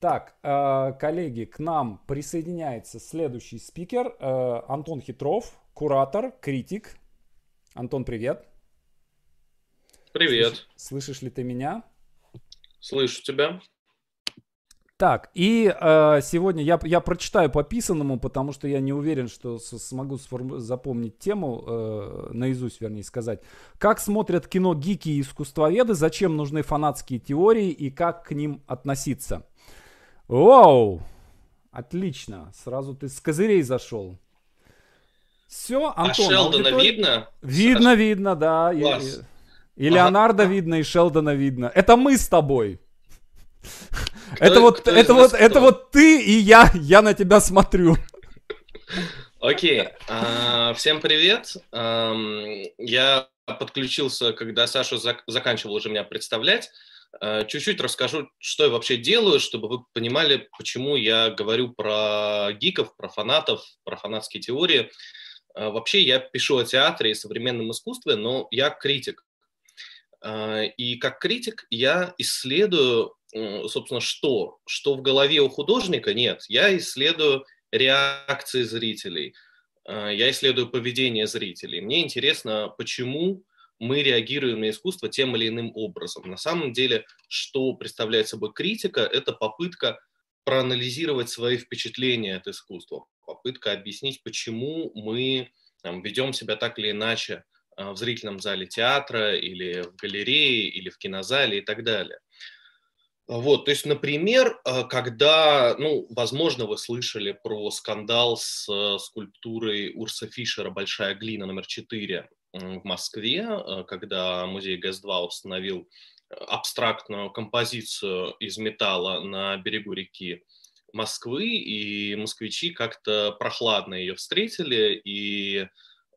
Так, э, коллеги, к нам присоединяется следующий спикер э, Антон Хитров, куратор, критик. Антон, привет. Привет. Слышишь, слышишь ли ты меня? Слышу тебя. Так, и э, сегодня я, я прочитаю по писанному, потому что я не уверен, что с, смогу сформ, запомнить тему, э, наизусть, вернее сказать. Как смотрят кино гики и искусствоведы, зачем нужны фанатские теории и как к ним относиться? Вау! Отлично, сразу ты с козырей зашел. Все, А Антон. Шелдона аудитория- видно? Видно, Саш? видно, да. И- Класс. И, Ага. Леонардо видно, и Шелдона видно. Это мы с тобой. Кто- это вот, кто это вот, это кто? вот ты и я, я на тебя смотрю. Окей. А, Всем привет. Ам, Я подключился, когда Саша зак- заканчивал уже меня представлять. А, Чуть-чуть расскажу, что я вообще делаю, чтобы вы понимали, почему я говорю про гиков, про фанатов, про фанатские теории. А, Вообще я пишу о театре и современном искусстве, но я критик. А, И как критик я исследую, собственно, что? Что в голове у художника? Нет. Я исследую реакции зрителей. Я исследую поведение зрителей. Мне интересно, почему мы реагируем на искусство тем или иным образом. На самом деле, что представляет собой критика, это попытка проанализировать свои впечатления от искусства, попытка объяснить, почему мы там, ведем себя так или иначе а, в зрительном зале театра или в галерее или в кинозале и так далее. Вот, то есть, например, а, когда, ну, возможно, вы слышали про скандал с э, скульптурой Урса Фишера «Большая глина» номер 4 в Москве, э, когда музей ГЭС-2 установил э, абстрактную композицию из металла на берегу реки Москвы, и москвичи как-то прохладно ее встретили, и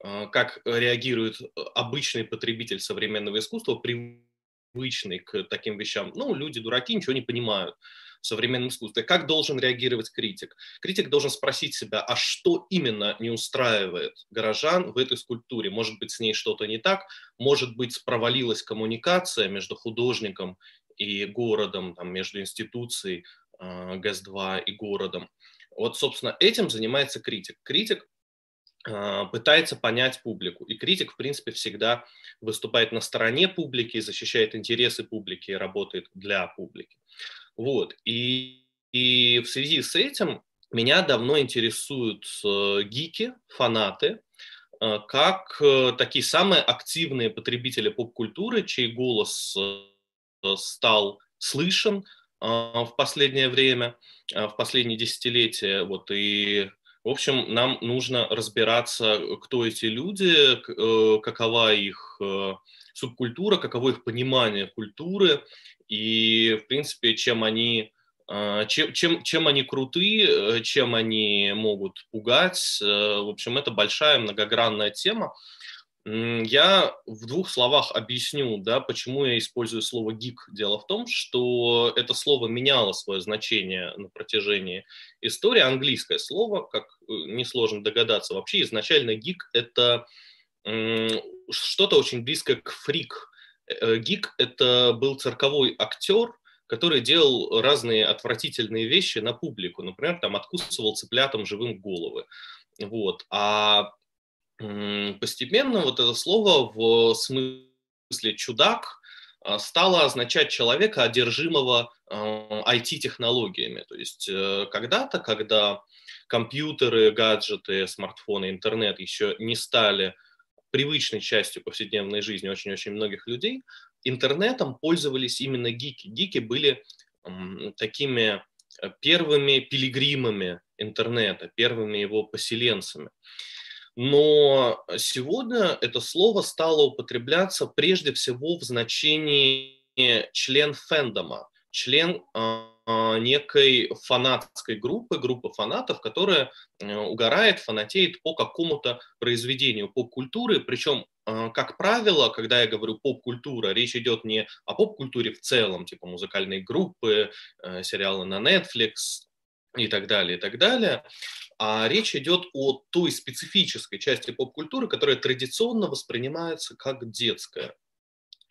э, как реагирует обычный потребитель современного искусства, привычный к таким вещам. Ну, люди дураки, ничего не понимают в современном искусстве. Как должен реагировать критик? Критик должен спросить себя, а что именно не устраивает горожан в этой скульптуре? Может быть, с ней что-то не так? Может быть, провалилась коммуникация между художником и городом, там, между институцией э, ГЭС-2 и городом? Вот, собственно, этим занимается критик. Критик э, пытается понять публику. И критик, в принципе, всегда выступает на стороне публики, защищает интересы публики, работает для публики. Вот. И, и в связи с этим меня давно интересуют э, гики, фанаты, э, как э, такие самые активные потребители поп-культуры, чей голос стал слышен в последнее время, в последние десятилетия. Вот, и в общем, нам нужно разбираться, кто эти люди, какова их субкультура, каково их понимание культуры и, в принципе, чем они, э, чем, чем, чем они круты, э, чем они могут пугать. Э, В общем, это большая многогранная тема. Я в двух словах объясню, да, почему я использую слово гик. Дело в том, что это слово меняло свое значение на протяжении истории. Английское слово, как э, несложно догадаться, вообще изначально гик это что-то очень близкое к фрик. Э, Гик это был цирковой актер, который делал разные отвратительные вещи на публику. Например, там откусывал цыплятам живым головы. Вот. А Постепенно вот это слово в смысле чудак а, стало означать человека, одержимого IT-технологиями. То есть э, когда-то, когда компьютеры, гаджеты, смартфоны, интернет еще не стали привычной частью повседневной жизни очень-очень многих людей, интернетом пользовались именно гики. Гики были такими э, первыми пилигримами интернета, первыми его поселенцами. Но сегодня это слово стало употребляться прежде всего в значении член фэндома, член э, некой фанатской группы, группы фанатов, которая э, угорает, фанатеет по какому-то произведению поп-культуры. Причем, э, как правило, когда я говорю поп-культура, речь идет не о поп-культуре в целом, типа музыкальные группы, э, сериалы на Netflix и так далее, и так далее, а речь идет о той специфической части поп-культуры, которая традиционно воспринимается как детская.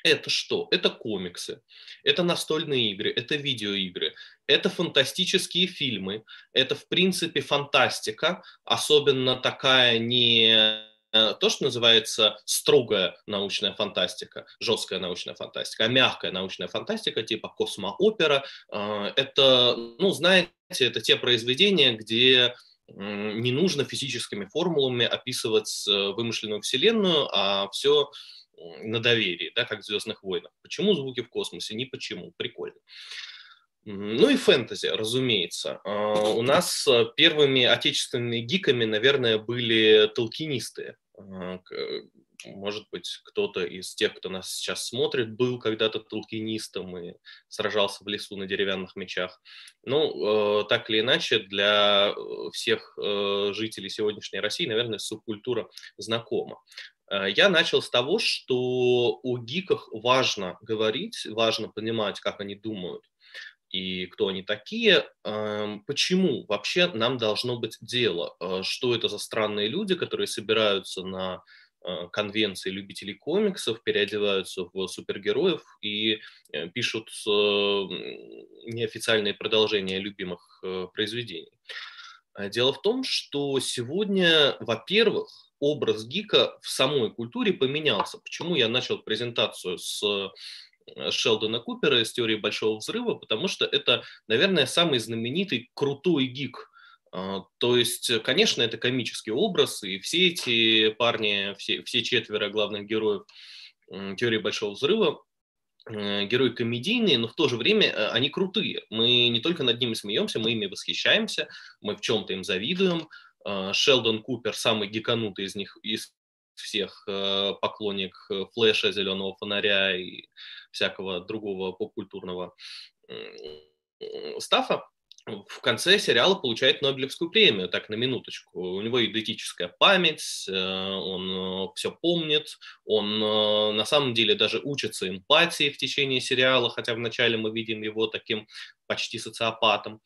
Это что? Это комиксы, это настольные игры, это видеоигры, Это фантастические фильмы, это, в принципе, фантастика, особенно такая не Э, то, что называется строгая научная фантастика, жесткая научная фантастика, а мягкая научная фантастика типа космоопера. Э, это, ну, знаете, это те произведения, где не нужно физическими формулами описывать э, вымышленную вселенную, а все на доверии, да, как в «Звездных войнах». Почему звуки в космосе? Не почему. Прикольно. Ну и фэнтези, разумеется. У нас первыми отечественными гиками, наверное, были толкинисты. Может быть, кто-то из тех, кто нас сейчас смотрит, был когда-то толкинистом и сражался в лесу на деревянных мечах. Ну, так или иначе, для э, всех э, жителей сегодняшней России, наверное, субкультура знакома. Э, я начал с того, что у гиках важно говорить, важно понимать, как они думают и кто они такие, эм, почему вообще нам должно быть дело, э, что это за странные люди, которые собираются на э, конвенции любителей комиксов, переодеваются в супергероев и пишут неофициальные продолжения любимых произведений. Дело в том, что сегодня, во-первых, образ гика в самой культуре поменялся. Почему я начал презентацию с Э, Шелдона Купера из теории Большого Взрыва, потому что это, наверное, самый знаменитый крутой гик. А, то есть, конечно, это комический образ, и все эти парни, все, все четверо главных героев теории Большого Взрыва, э, герои комедийные, но в то же время э, они крутые. Мы не только над ними смеемся, мы ими восхищаемся, мы в чем-то им завидуем. А, Шелдон Купер самый гиканутый из них, из всех поклонник Флэша, Зеленого фонаря и всякого другого попкультурного стафа, в конце сериала получает Нобелевскую премию, так на минуточку. У него идентическая память, э, он э, все помнит, он э, на самом деле даже учится эмпатии в течение сериала, хотя вначале мы видим его таким почти социопатом.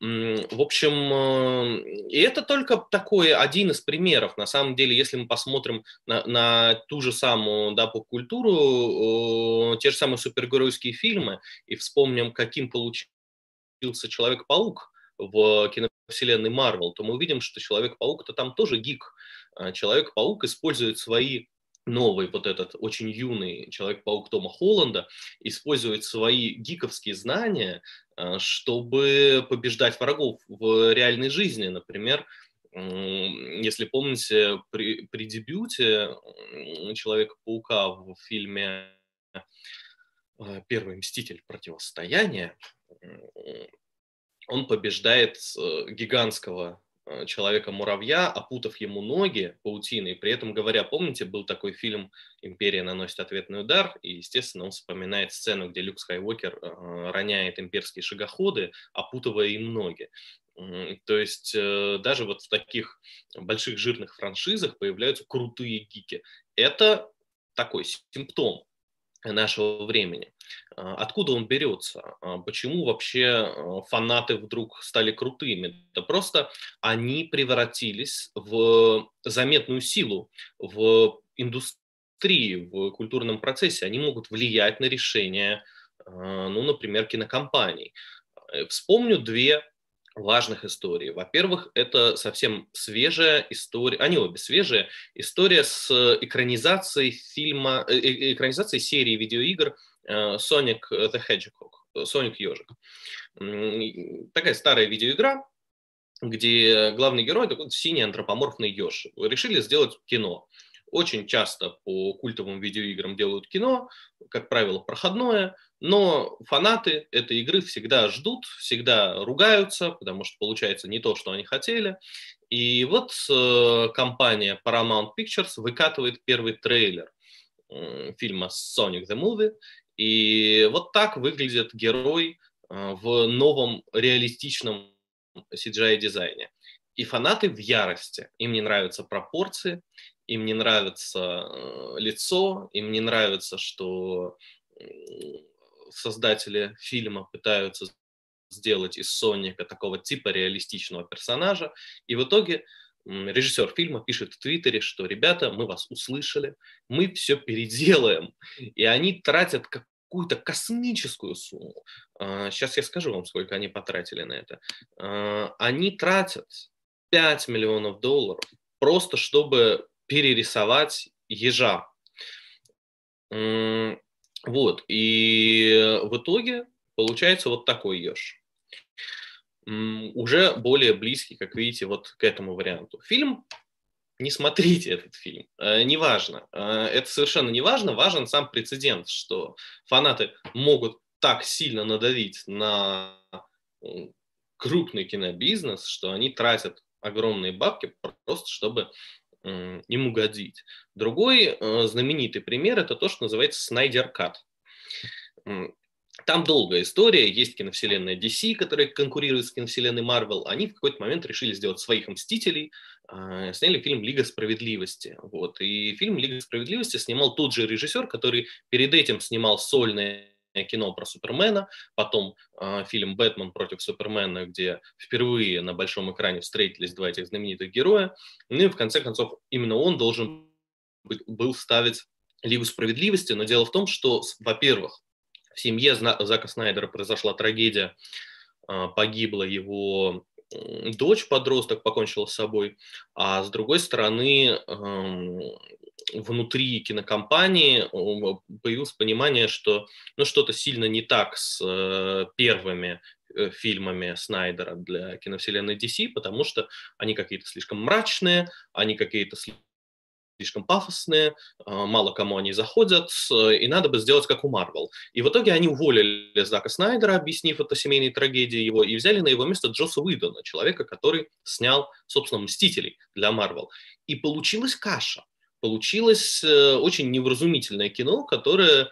В общем, э, и это только такой один из примеров. На самом деле, если мы посмотрим на, на ту же самую да, поп-культуру, те же самые супергеройские фильмы, и вспомним, каким получился Человек-паук в киновселенной Марвел, то мы увидим, что Человек-паук-то там тоже гик. А Человек-паук использует свои новый вот этот очень юный Человек-паук Тома Холланда использует свои гиковские знания, э, чтобы побеждать врагов в реальной жизни. Например, если помните, при, при дебюте Человека-паука в фильме э, «Первый мститель. Противостояние», он побеждает э, гигантского человека-муравья, опутав ему ноги паутиной, при этом говоря, помните, был такой фильм «Империя наносит ответный удар», и, естественно, он вспоминает сцену, где Люк Скайуокер э, роняет имперские шагоходы, опутывая им ноги. То есть э, даже вот в таких больших жирных франшизах появляются крутые гики. Это такой симптом нашего времени. А, откуда он берется? А, почему вообще а, фанаты вдруг стали крутыми? Да просто они превратились в заметную силу в индустрии, в культурном процессе. Они могут влиять на решения, ну, например, кинокомпаний. Э, вспомню две важных историй. Во-первых, это совсем свежая история, они обе свежие, история с экранизацией фильма, э, э, экранизацией серии видеоигр э, Sonic the Hedgehog, Sonic Ежик. Такая старая видеоигра, где главный герой такой синий антропоморфный еж. Решили сделать кино. Очень часто по культовым видеоиграм делают кино, как правило, проходное, но фанаты этой игры всегда ждут, всегда ругаются, потому что получается не то, что они хотели. И вот э, компания Paramount Pictures выкатывает первый трейлер э, фильма Sonic the Movie. И вот так выглядит герой э, в новом реалистичном CGI-дизайне. И фанаты в ярости. Им не нравятся пропорции, им не нравится э, лицо, им не нравится, что создатели фильма пытаются сделать из Соника такого типа реалистичного персонажа. И в итоге режиссер фильма пишет в Твиттере, что ребята, мы вас услышали, мы все переделаем. И они тратят какую-то космическую сумму. Сейчас я скажу вам, сколько они потратили на это. Они тратят 5 миллионов долларов просто чтобы перерисовать ежа. Вот, и в итоге получается вот такой еж. Уже более близкий, как видите, вот к этому варианту. Фильм не смотрите этот фильм, э, неважно. Э, это совершенно не важно, важен сам прецедент, что фанаты могут так сильно надавить на крупный кинобизнес, что они тратят огромные бабки просто, чтобы им угодить. Другой э, знаменитый пример – это то, что называется Снайдер Кат. Там долгая история, есть киновселенная DC, которая конкурирует с киновселенной Marvel. Они в какой-то момент решили сделать своих Мстителей, э, сняли фильм «Лига справедливости». Вот. И фильм «Лига справедливости» снимал тот же режиссер, который перед этим снимал сольные кино про Супермена, потом э, фильм «Бэтмен против Супермена», где впервые на большом экране встретились два этих знаменитых героя. Ну и в конце концов именно он должен был ставить Лигу справедливости, но дело в том, что, во-первых, в семье Зака Снайдера произошла трагедия, э, погибла его дочь подросток покончила с собой, а с другой стороны внутри кинокомпании появилось понимание, что ну, что-то сильно не так с э, первыми э, фильмами Снайдера для киновселенной DC, потому что они какие-то слишком мрачные, они какие-то слишком пафосные, э, мало кому они заходят, и надо бы сделать как у Марвел. И в итоге они уволили Зака Снайдера, объяснив это семейной трагедией его, и взяли на его место Джоса Уидона, человека, который снял, собственно, «Мстителей» для Марвел. И получилась каша получилось э, очень невразумительное кино, которое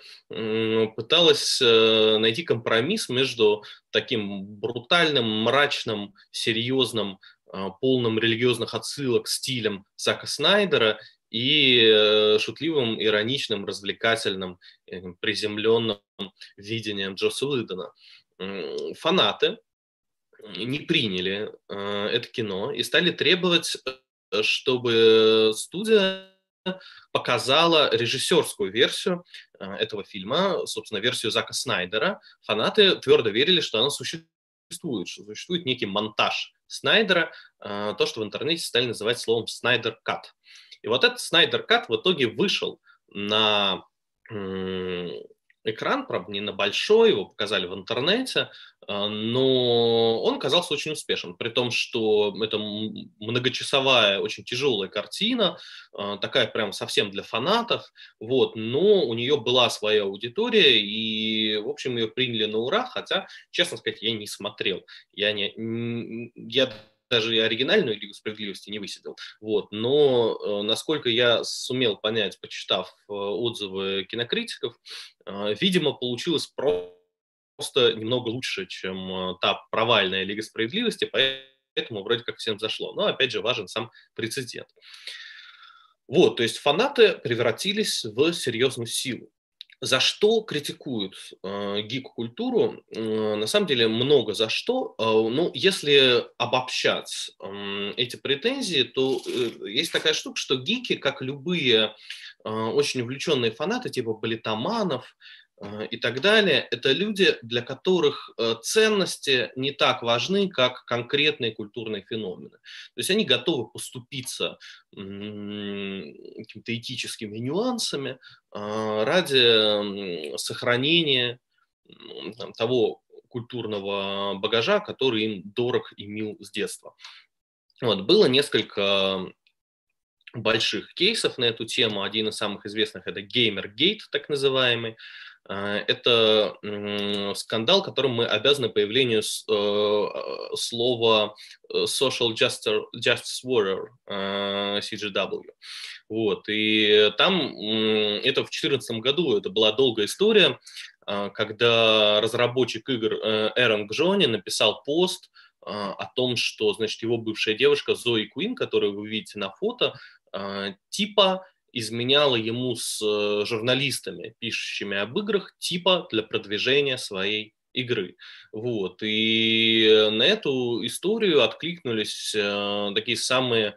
пыталось э, найти компромисс между таким брутальным, мрачным, серьезным, э, полным религиозных отсылок стилем Зака Снайдера и шутливым, ироничным, развлекательным, приземленным видением Джосса Уидона. Фанаты не приняли это кино и стали требовать, чтобы студия показала режиссерскую версию э, этого фильма, собственно, версию Зака Снайдера. Фанаты твердо верили, что она существует, что существует некий монтаж Снайдера, э, то, что в интернете стали называть словом «Снайдер Кат». И вот этот Снайдер Кат в итоге вышел на экран, правда, не на большой, его показали в интернете, а, но он казался очень успешным, при том, что это многочасовая, очень тяжелая картина, а, такая прям совсем для фанатов, вот, но у нее была своя аудитория, и, в общем, ее приняли на ура, хотя, честно сказать, я не смотрел. Я, не, я даже и оригинальную Лигу справедливости не высидел. Вот. Но э, насколько я сумел понять, почитав э, отзывы кинокритиков, э, видимо, получилось просто немного лучше, чем та провальная Лига справедливости, поэтому вроде как всем зашло. Но опять же важен сам прецедент. Вот, то есть фанаты превратились в серьезную силу. За что критикуют э, гик-культуру? Э, на самом деле много за что. Э, ну, если обобщать э, эти претензии, то э, есть такая штука, что гики, как любые э, очень увлеченные фанаты, типа балетоманов, и так далее, это люди, для которых э, ценности не так важны, как конкретные культурные феномены. То есть они готовы поступиться какими-то этическими нюансами э, ради сохранения того культурного багажа, который им дорог и мил с детства. Вот, было несколько больших кейсов на эту тему. Один из самых известных – это Gamergate, так называемый, это скандал, которым мы обязаны появлению э, э, слова э, social justice, warrior CGW. Вот. И там это в 2014 году, это была долгая история, а, когда разработчик игр Эрон Гжони написал пост о том, что, значит, его бывшая девушка Зои Куин, которую вы видите на фото, типа изменяла ему с э, журналистами, пишущими об играх, типа для продвижения своей игры. Вот. И на эту историю откликнулись э, такие самые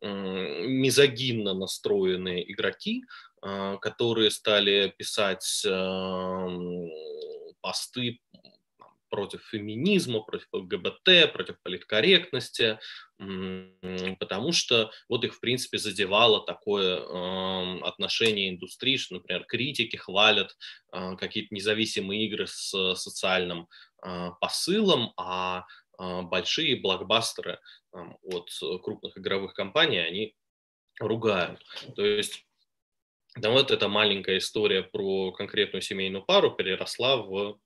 э, мизогинно настроенные игроки, которые стали писать эм, посты против феминизма, против ЛГБТ, против политкорректности, потому что вот их, в принципе, задевало такое э, отношение индустрии, что, например, критики хвалят э, какие-то независимые игры с социальным э, посылом, а э, большие блокбастеры э, от крупных игровых компаний, они ругают. То есть да вот эта маленькая история про конкретную семейную пару переросла в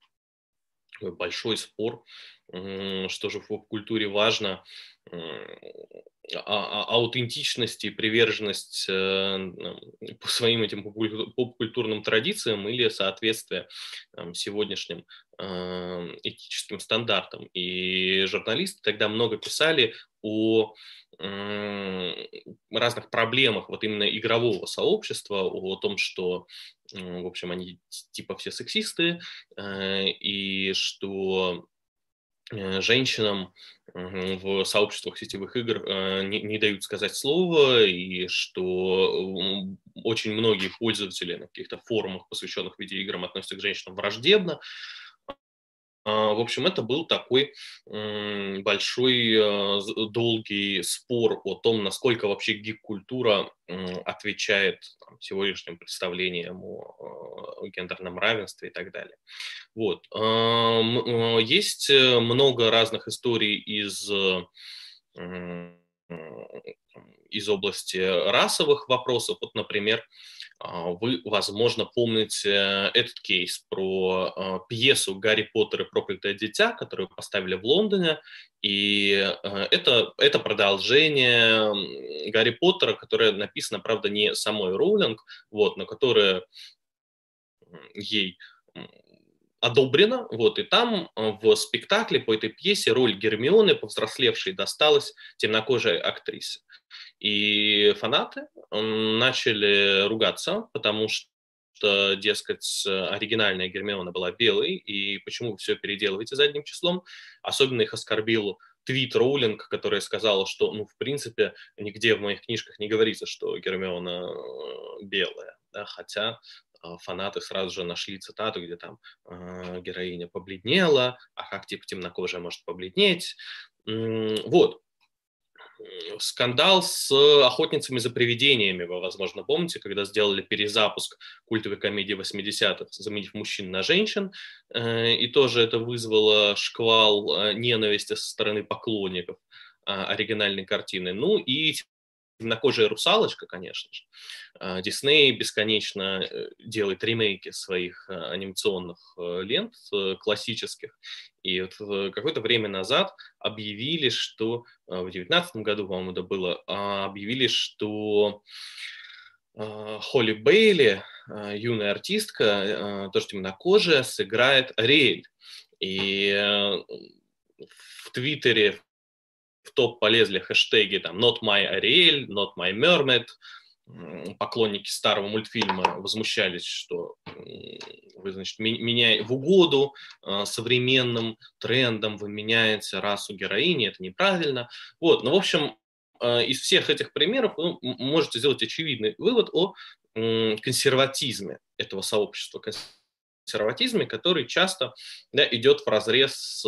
большой спор, что же в поп-культуре важно, а, а, аутентичность и приверженность э, по своим этим поп-культурным традициям или соответствие сегодняшним э, этическим стандартам. И журналисты тогда много писали о разных проблемах вот именно игрового сообщества, о том, что, в общем, они типа все сексисты, э, и что женщинам в сообществах сетевых игр э, не, не дают сказать слово, и что очень многие пользователи на каких-то форумах, посвященных видеоиграм, относятся к женщинам враждебно. А, в общем, это был такой большой, а, долгий спор о том, насколько вообще гик-культура отвечает там, сегодняшним представлениям о гендерном равенстве и так далее. Вот. А, есть э, много разных историй из из области расовых вопросов. Вот, например, а, вы, возможно, помните этот кейс про а, пьесу «Гарри Поттер и проклятое дитя», которую поставили в Лондоне. И а, это, это продолжение «Гарри Поттера», которое написано, правда, не самой Роулинг, вот, но которое ей одобрено, вот, и там в спектакле по этой пьесе роль Гермионы, повзрослевшей, досталась темнокожей актрисе. И фанаты начали ругаться, потому что, дескать, оригинальная Гермиона была белой, и почему вы все переделываете задним числом. Особенно их оскорбил твит Роулинг, которая сказала, что, ну, в принципе, нигде в моих книжках не говорится, что Гермиона э, белая, да, хотя э, фанаты сразу же нашли цитату, где там э, героиня побледнела, а как типа темнокожая может побледнеть. Вот, скандал с «Охотницами за привидениями», вы, возможно, помните, когда сделали перезапуск культовой комедии 80-х, заменив мужчин на женщин, э, и тоже это вызвало шквал э, ненависти со стороны поклонников а, оригинальной картины. Ну и темнокожая русалочка, конечно же. А, Дисней бесконечно э, делает ремейки своих э, анимационных э, лент классических. И вот какое-то время назад объявили, что в 2019 году, по-моему, это было, а, объявили, что Холли Бейли, юная артистка, тоже темнокожая, сыграет Ариэль. И в Твиттере, в топ полезли хэштеги там not my Ariel, not my mermaid. Поклонники старого мультфильма возмущались, что вы, значит, меня в угоду э, современным трендам вы меняете расу героини, это неправильно. Вот, ну, в общем, э, из всех этих примеров вы можете сделать очевидный вывод о консерватизме этого сообщества, консерватизме, который часто да, идет в разрез с...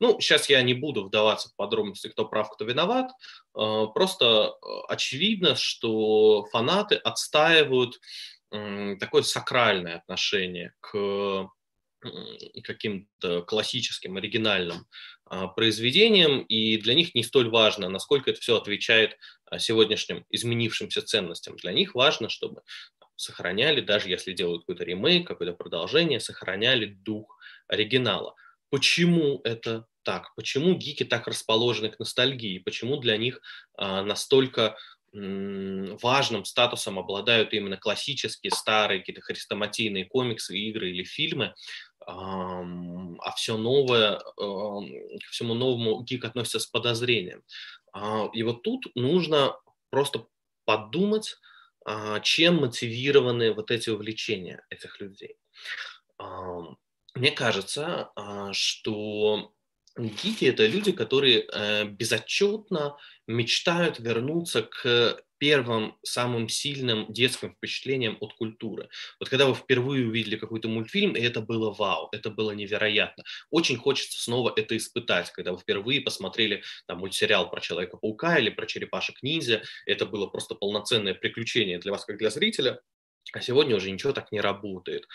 Ну, сейчас я не буду вдаваться в подробности, кто прав, кто виноват. Э, просто э, очевидно, что фанаты отстаивают такое сакральное отношение к каким-то классическим, оригинальным а, произведениям, и для них не столь важно, насколько это все отвечает сегодняшним изменившимся ценностям. Для них важно, чтобы сохраняли, даже если делают какой-то ремейк, какое-то продолжение, сохраняли дух оригинала. Почему это так? Почему гики так расположены к ностальгии? Почему для них а, настолько м, важным статусом обладают именно классические, старые, какие-то хрестоматийные комиксы, игры или фильмы, а, все новое, к всему новому гик относится с подозрением. А, и вот тут нужно просто подумать, чем мотивированы вот эти увлечения этих людей. Мне кажется, а, что гики – это люди, которые э, безотчетно мечтают вернуться к первым самым сильным детским впечатлением от культуры. Вот когда вы впервые увидели какой-то мультфильм, и это было вау, это было невероятно. Очень хочется снова это испытать, когда вы впервые посмотрели там мультсериал про Человека-паука или про Черепашек-ниндзя. Это было просто полноценное приключение для вас, как для зрителя. А сегодня уже ничего так не работает.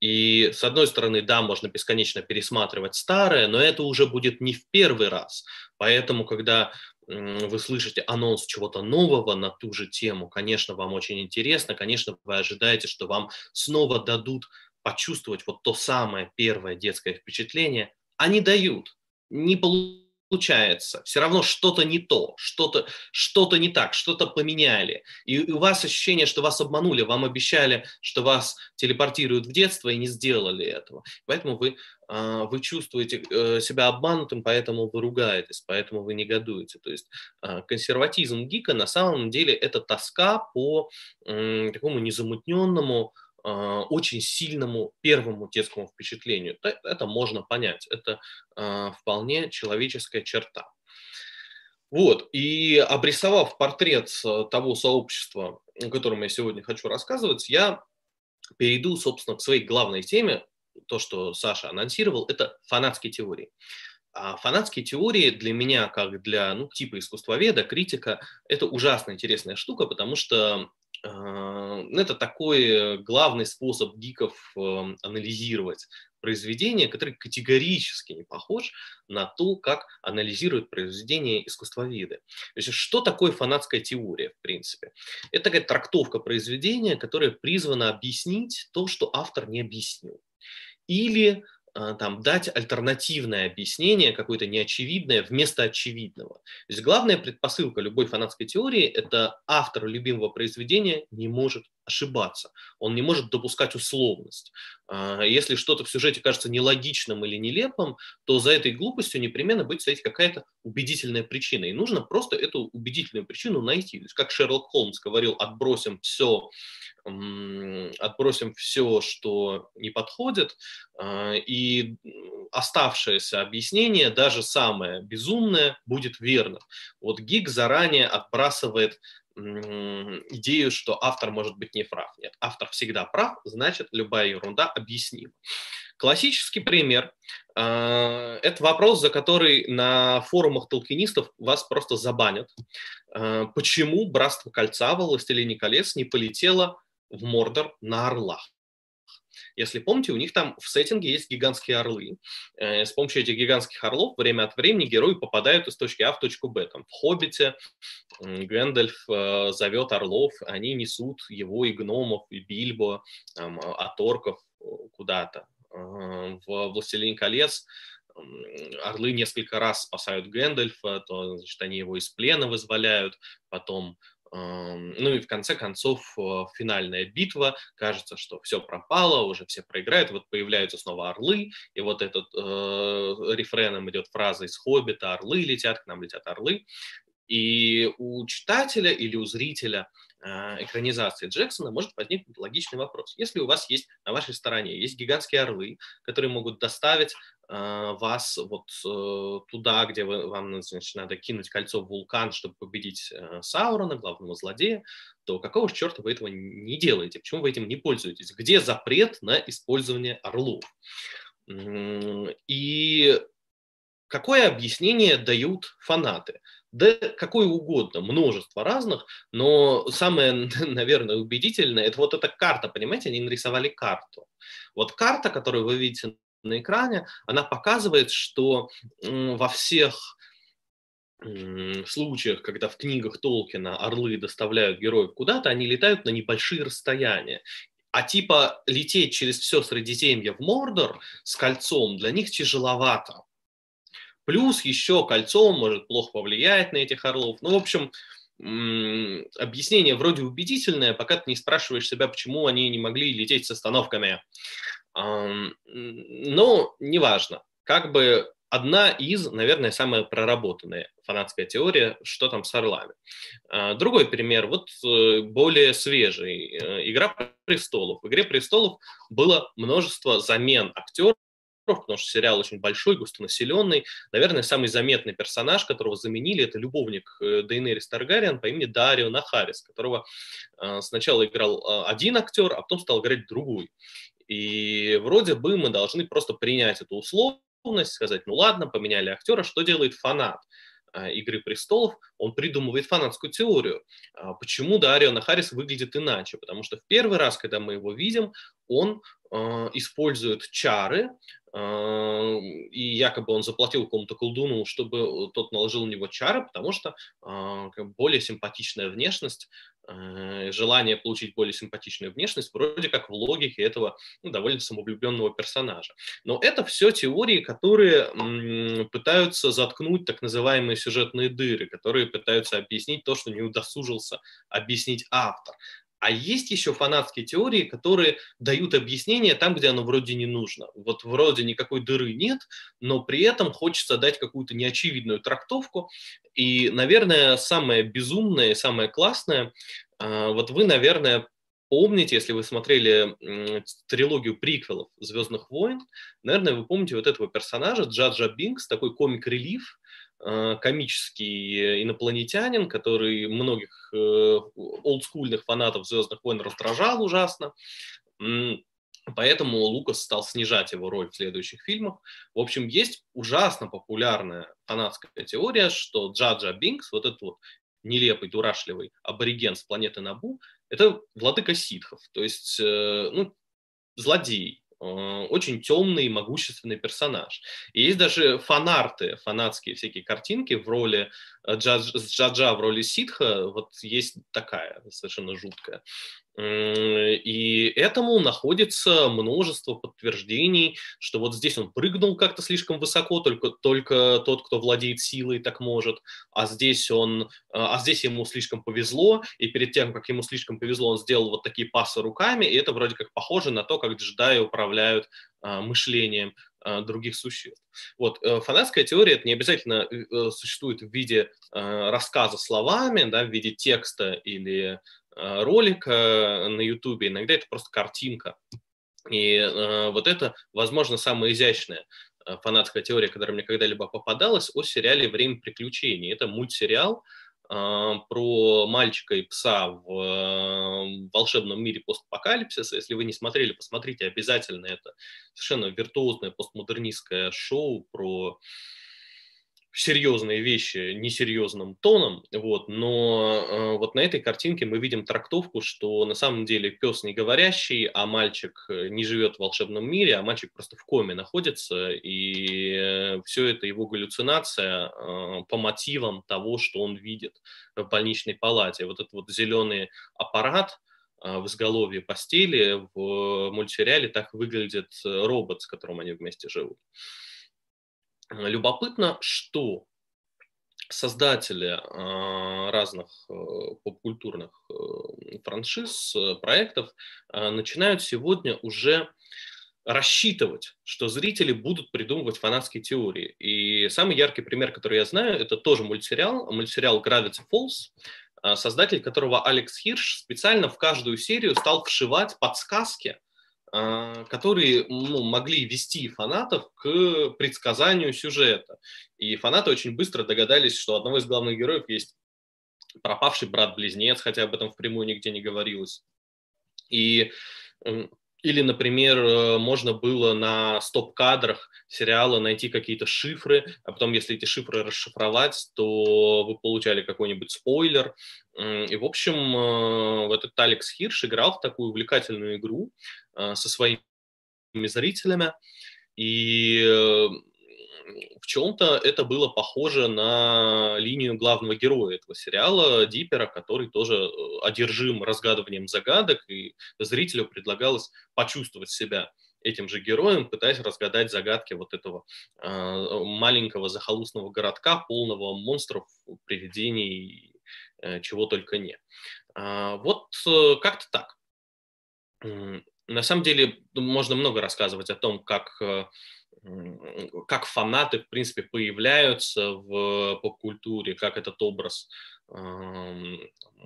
И с одной стороны, да, можно бесконечно пересматривать старое, но это уже будет не в первый раз. Поэтому, когда вы слышите анонс чего-то нового на ту же тему, конечно, вам очень интересно, конечно, вы ожидаете, что вам снова дадут почувствовать вот то самое первое детское впечатление. Они дают. Не получается получается, все равно что-то не то, что-то что не так, что-то поменяли. И у вас ощущение, что вас обманули, вам обещали, что вас телепортируют в детство и не сделали этого. Поэтому вы, а, вы чувствуете э, себя обманутым, поэтому вы ругаетесь, поэтому вы негодуете. То есть а, консерватизм гика на самом деле это тоска по такому незамутненному, очень сильному первому детскому впечатлению. Это можно понять, это а, вполне человеческая черта. Вот, и обрисовав портрет э, того сообщества, о котором я сегодня хочу рассказывать, я перейду, собственно, к своей главной теме, то, что Саша анонсировал, это фанатские теории. А фанатские теории для меня, как для ну, типа искусствоведа, критика, это ужасно интересная штука, потому что а, это такой главный способ гиков эм, анализировать произведение, который категорически не похож на то, как анализируют произведения искусствоведы. То есть что такое фанатская теория, в принципе? Это такая трактовка произведения, которая призвана объяснить то, что автор не объяснил. Или там, дать альтернативное объяснение, какое-то неочевидное, вместо очевидного. То есть главная предпосылка любой фанатской теории – это автор любимого произведения не может ошибаться, он не может допускать условность. А, если что-то в сюжете кажется нелогичным или нелепым, то за этой глупостью непременно будет стоять какая-то убедительная причина. И нужно просто эту убедительную причину найти. То есть, как Шерлок Холмс говорил, отбросим все, отбросим все, что не подходит, а, и оставшееся объяснение, даже самое безумное, будет верным. Вот Гиг заранее отбрасывает идею, что автор может быть не прав. Нет, автор всегда прав, значит, любая ерунда объяснима. Классический пример э, – это вопрос, за который на форумах толкинистов вас просто забанят. Э, почему «Братство кольца» «Властелине колец» не полетело в Мордор на орлах? Если помните, у них там в сеттинге есть гигантские орлы. Э, с помощью этих гигантских орлов время от времени герои попадают из точки А в точку Б. Там, в «Хоббите» Гэндальф э, зовет орлов, они несут его и гномов, и Бильбо, там, от орков э, куда-то. В «Властелине колец» орлы несколько раз спасают Гэндальфа, то значит, они его из плена вызволяют, потом ну и в конце концов э, финальная битва, кажется, что все пропало, уже все проиграют, вот появляются снова орлы, и вот этот э, рефреном идет фраза из «Хоббита», «Орлы летят, к нам летят орлы», и у читателя или у зрителя э, экранизации Джексона может возникнуть логичный вопрос. Если у вас есть на вашей стороне есть гигантские орлы, которые могут доставить а, вас вот э, туда, где вы, вам значит, надо кинуть кольцо в вулкан, чтобы победить э, Саурона, главного злодея, то какого же черта вы этого не делаете? Почему вы этим не пользуетесь? Где запрет на использование орлов? И какое объяснение дают фанаты? Да какое угодно, множество разных, но самое, наверное, убедительное, это вот эта карта, понимаете, они нарисовали карту. Вот карта, которую вы видите на экране, она показывает, что во всех случаях, когда в книгах Толкина орлы доставляют героев куда-то, они летают на небольшие расстояния. А типа лететь через все Средиземье в Мордор с кольцом для них тяжеловато. Плюс еще кольцо может плохо повлиять на этих орлов. Ну, в общем, объяснение вроде убедительное, пока ты не спрашиваешь себя, почему они не могли лететь с остановками. Но неважно. Как бы одна из, наверное, самая проработанная фанатская теория, что там с орлами. А, другой пример, вот э, более свежий. Э, Игра престолов. В Игре престолов было множество замен актеров потому что сериал очень большой, густонаселенный. Наверное, самый заметный персонаж, которого заменили, это любовник э, Дейнерис Таргариен по имени Дарио Нахарис, которого э, сначала играл э, один актер, а потом стал играть другой. И вроде бы мы должны просто принять эту условность, сказать, ну ладно, поменяли актера, что делает фанат? «Игры престолов», он придумывает фанатскую теорию. Почему Дарио Нахарис выглядит иначе? Потому что в первый раз, когда мы его видим, он э, использует чары, э, и якобы он заплатил какому-то колдуну, чтобы тот наложил на него чары, потому что э, более симпатичная внешность, э, желание получить более симпатичную внешность, вроде как в логике этого ну, довольно самовлюбленного персонажа. Но это все теории, которые м, пытаются заткнуть так называемые сюжетные дыры, которые пытаются объяснить то, что не удосужился объяснить автор. А есть еще фанатские теории, которые дают объяснение там, где оно вроде не нужно. Вот вроде никакой дыры нет, но при этом хочется дать какую-то неочевидную трактовку. И, наверное, самое безумное, самое классное, а, вот вы, наверное, помните, если вы смотрели трилогию приквелов «Звездных войн», наверное, вы помните вот этого персонажа Джаджа Бинкс, такой комик-релиф, Э, комический инопланетянин, который многих э, олдскульных фанатов «Звездных войн» раздражал ужасно. Поэтому Лукас стал снижать его роль в следующих фильмах. В общем, есть ужасно популярная фанатская теория, что Джаджа Бинкс, вот этот вот нелепый, дурашливый абориген с планеты Набу, это владыка ситхов, то есть э, ну, злодей, Э, очень темный могущественный персонаж. И есть даже фанарты, фанатские всякие картинки в роли э, Джаджа в роли ситха, вот есть такая совершенно жуткая. И этому находится множество подтверждений, что вот здесь он прыгнул как-то слишком высоко, только, только тот, кто владеет силой, так может, а здесь, он, а здесь ему слишком повезло, и перед тем, как ему слишком повезло, он сделал вот такие пасы руками, и это вроде как похоже на то, как джедаи управляют а, мышлением а, других существ. Вот, э, фанатская теория это не обязательно э, существует в виде а, рассказа словами, да, в виде текста или Э, ролика э, на YouTube, иногда это просто картинка. И э, вот это, возможно, самая изящная фанатская теория, которая мне когда-либо попадалась, о сериале «Время приключений». Это мультсериал про мальчика и пса в волшебном мире постапокалипсиса. Если вы не смотрели, посмотрите обязательно. Это совершенно виртуозное постмодернистское шоу про серьезные вещи несерьезным тоном, вот, но э, вот на этой картинке мы видим трактовку, что на самом деле пес не говорящий, а мальчик э, не живет в волшебном мире, а мальчик просто в коме находится, и э, все это его галлюцинация э, по мотивам того, что он видит в больничной палате. Вот этот вот зеленый аппарат, э, в изголовье постели в мультсериале так выглядит э, робот, с которым они вместе живут. Любопытно, что создатели а, разных э, попкультурных э, франшиз, э, проектов начинают сегодня уже рассчитывать, что зрители будут придумывать фанатские теории. И самый яркий пример, который я знаю, это тоже мультсериал, мультсериал Gravity Falls, а, создатель которого Алекс Хирш специально в каждую серию стал вшивать подсказки, а, которые ну, могли вести фанатов к предсказанию сюжета. И фанаты очень быстро догадались, что у одного из главных героев есть пропавший брат-близнец, хотя об этом впрямую нигде не говорилось. И или, например, э, можно было на стоп-кадрах сериала найти какие-то шифры, а потом, если эти шифры расшифровать, то вы получали какой-нибудь спойлер. И, в общем, э, этот Алекс Хирш играл в такую увлекательную игру э, со своими зрителями. И в чем-то это было похоже на линию главного героя этого сериала, Дипера, который тоже э, одержим разгадыванием загадок, и зрителю предлагалось почувствовать себя этим же героем, пытаясь разгадать загадки вот этого э, маленького захолустного городка, полного монстров, привидений, э, чего только не. Э, вот э, как-то так. На самом деле можно много рассказывать о том, как э, как фанаты, в принципе, появляются в поп-культуре, как этот образ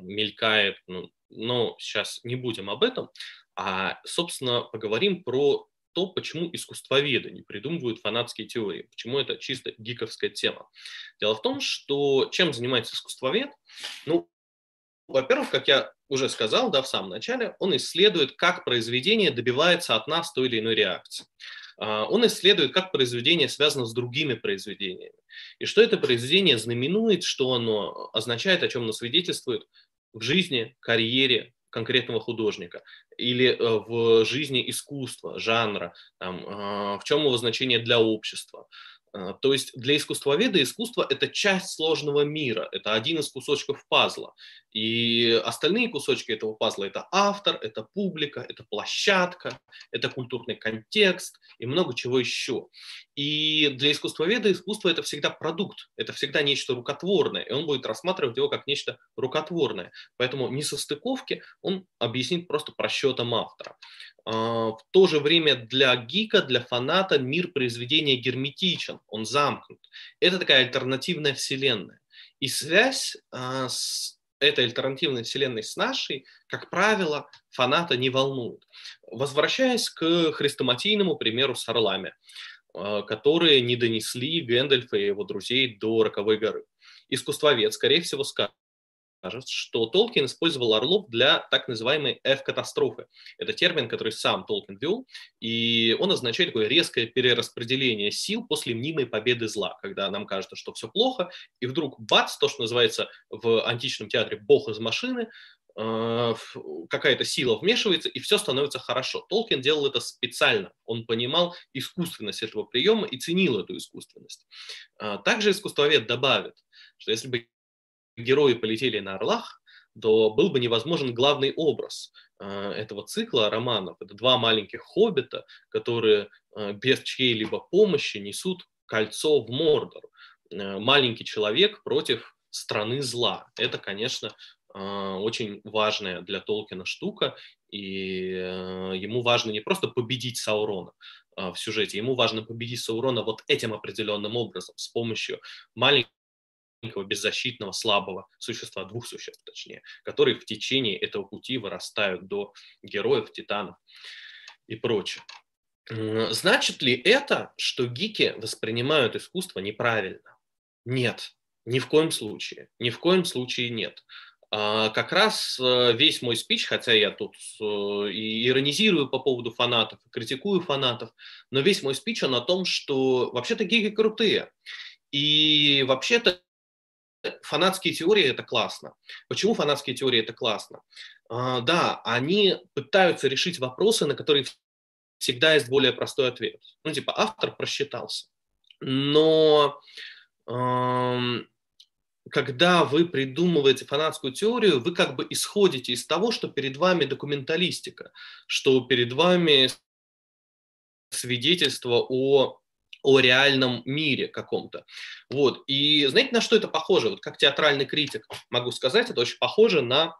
мелькает. Ну, но сейчас не будем об этом, а, собственно, поговорим про то, почему искусствоведы не придумывают фанатские теории, почему это чисто гиковская тема. Дело в том, что чем занимается искусствовед? Ну, во-первых, как я уже сказал да, в самом начале, он исследует, как произведение добивается от нас той или иной реакции. А, он исследует, как произведение связано с другими произведениями. И что это произведение знаменует, что оно означает, о чем оно свидетельствует в жизни, карьере конкретного художника или э, в жизни искусства, жанра, там, а, в чем его значение для общества. А, то есть для искусствоведа искусство – это часть сложного мира, это один из кусочков пазла. И остальные кусочки этого пазла – это автор, это публика, это площадка, это культурный контекст и много чего еще. И для искусствоведа искусство – это всегда продукт, это всегда нечто рукотворное, и он будет рассматривать его как нечто рукотворное. Поэтому несостыковки он объяснит просто просчетом автора. А, в то же время для гика, для фаната мир произведения герметичен, он замкнут. Это такая альтернативная вселенная. И связь а, с этой альтернативной вселенной с нашей, как правило, фаната не волнует. Возвращаясь к хрестоматийному примеру с орлами, а, которые не донесли Гэндальфа и его друзей до Роковой горы. Искусствовед, скорее всего, скажет, что Толкин использовал орлов для так называемой F-катастрофы. Это термин, который сам Толкин ввел, и он означает такое резкое перераспределение сил после мнимой победы зла, когда нам кажется, что все плохо, и вдруг бац, то, что называется в античном театре «бог из машины», э, какая-то сила вмешивается, и все становится хорошо. Толкин делал это специально. Он понимал искусственность этого приема и ценил эту искусственность. Э, также искусствовед добавит, что если бы герои полетели на орлах, то был бы невозможен главный образ э, этого цикла романов. Это два маленьких хоббита, которые э, без чьей-либо помощи несут кольцо в Мордор. Э, маленький человек против страны зла. Это, конечно, очень важная для Толкина штука, и ему важно не просто победить Саурона в сюжете, ему важно победить Саурона вот этим определенным образом, с помощью маленького беззащитного, слабого существа, двух существ точнее, которые в течение этого пути вырастают до героев, титанов и прочее. Значит ли это, что гики воспринимают искусство неправильно? Нет, ни в коем случае. Ни в коем случае нет. А, как раз э, весь мой спич, хотя я тут э, и иронизирую по поводу фанатов, критикую фанатов, но весь мой спич он о том, что вообще-то гики крутые. И вообще-то фанатские теории это классно. Почему фанатские теории это классно? А, да, они пытаются решить вопросы, на которые всегда есть более простой ответ. Ну, типа, автор просчитался. Но когда вы придумываете фанатскую теорию, вы как бы исходите из того, что перед вами документалистика, что перед вами свидетельство о о реальном мире каком-то. Вот. И знаете, на что это похоже? Вот как театральный критик могу сказать, это очень похоже на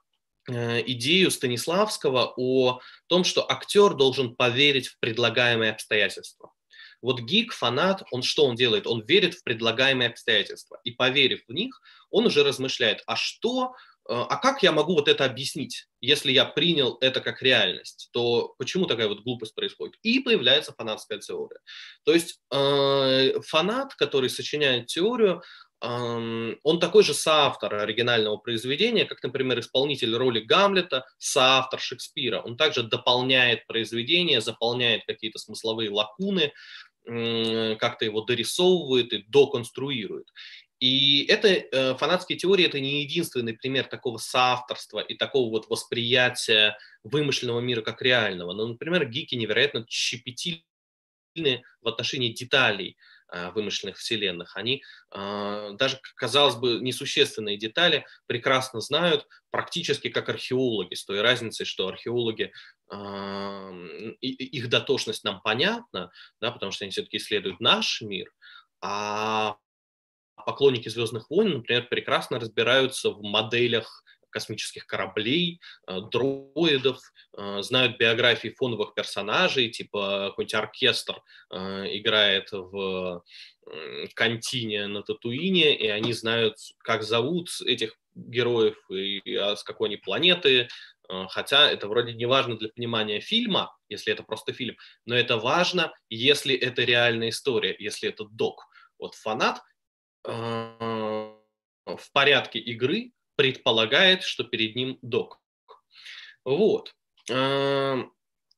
э, идею Станиславского о том, что актер должен поверить в предлагаемые обстоятельства. Вот гик, фанат, он что он делает? Он верит в предлагаемые обстоятельства. И поверив в них, он уже размышляет, а что а как я могу вот это объяснить, если я принял это как реальность, то почему такая вот глупость происходит? И появляется фанатская теория. То есть э, фанат, который сочиняет теорию, э, он такой же соавтор оригинального произведения, как, например, исполнитель роли Гамлета, соавтор Шекспира. Он также дополняет произведение, заполняет какие-то смысловые лакуны, как-то его дорисовывает и доконструирует. И это э, фанатские теории это не единственный пример такого соавторства и такого вот восприятия вымышленного мира как реального. Но, например, гики невероятно щепетильны в отношении деталей э, вымышленных вселенных. Они э, даже, казалось бы, несущественные детали прекрасно знают, практически как археологи, с той разницей, что археологи их дотошность нам понятна, да, потому что они все-таки исследуют наш мир, а поклонники «Звездных войн», например, прекрасно разбираются в моделях космических кораблей, э, дроидов, э, знают биографии фоновых персонажей, типа какой-нибудь оркестр э, играет в контине на Татуине, и они знают, как зовут этих героев, и с какой они планеты, хотя это вроде не важно для понимания фильма, если это просто фильм, но это важно, если это реальная история, если это док. Вот фанат в порядке игры предполагает, что перед ним док. Вот. Э,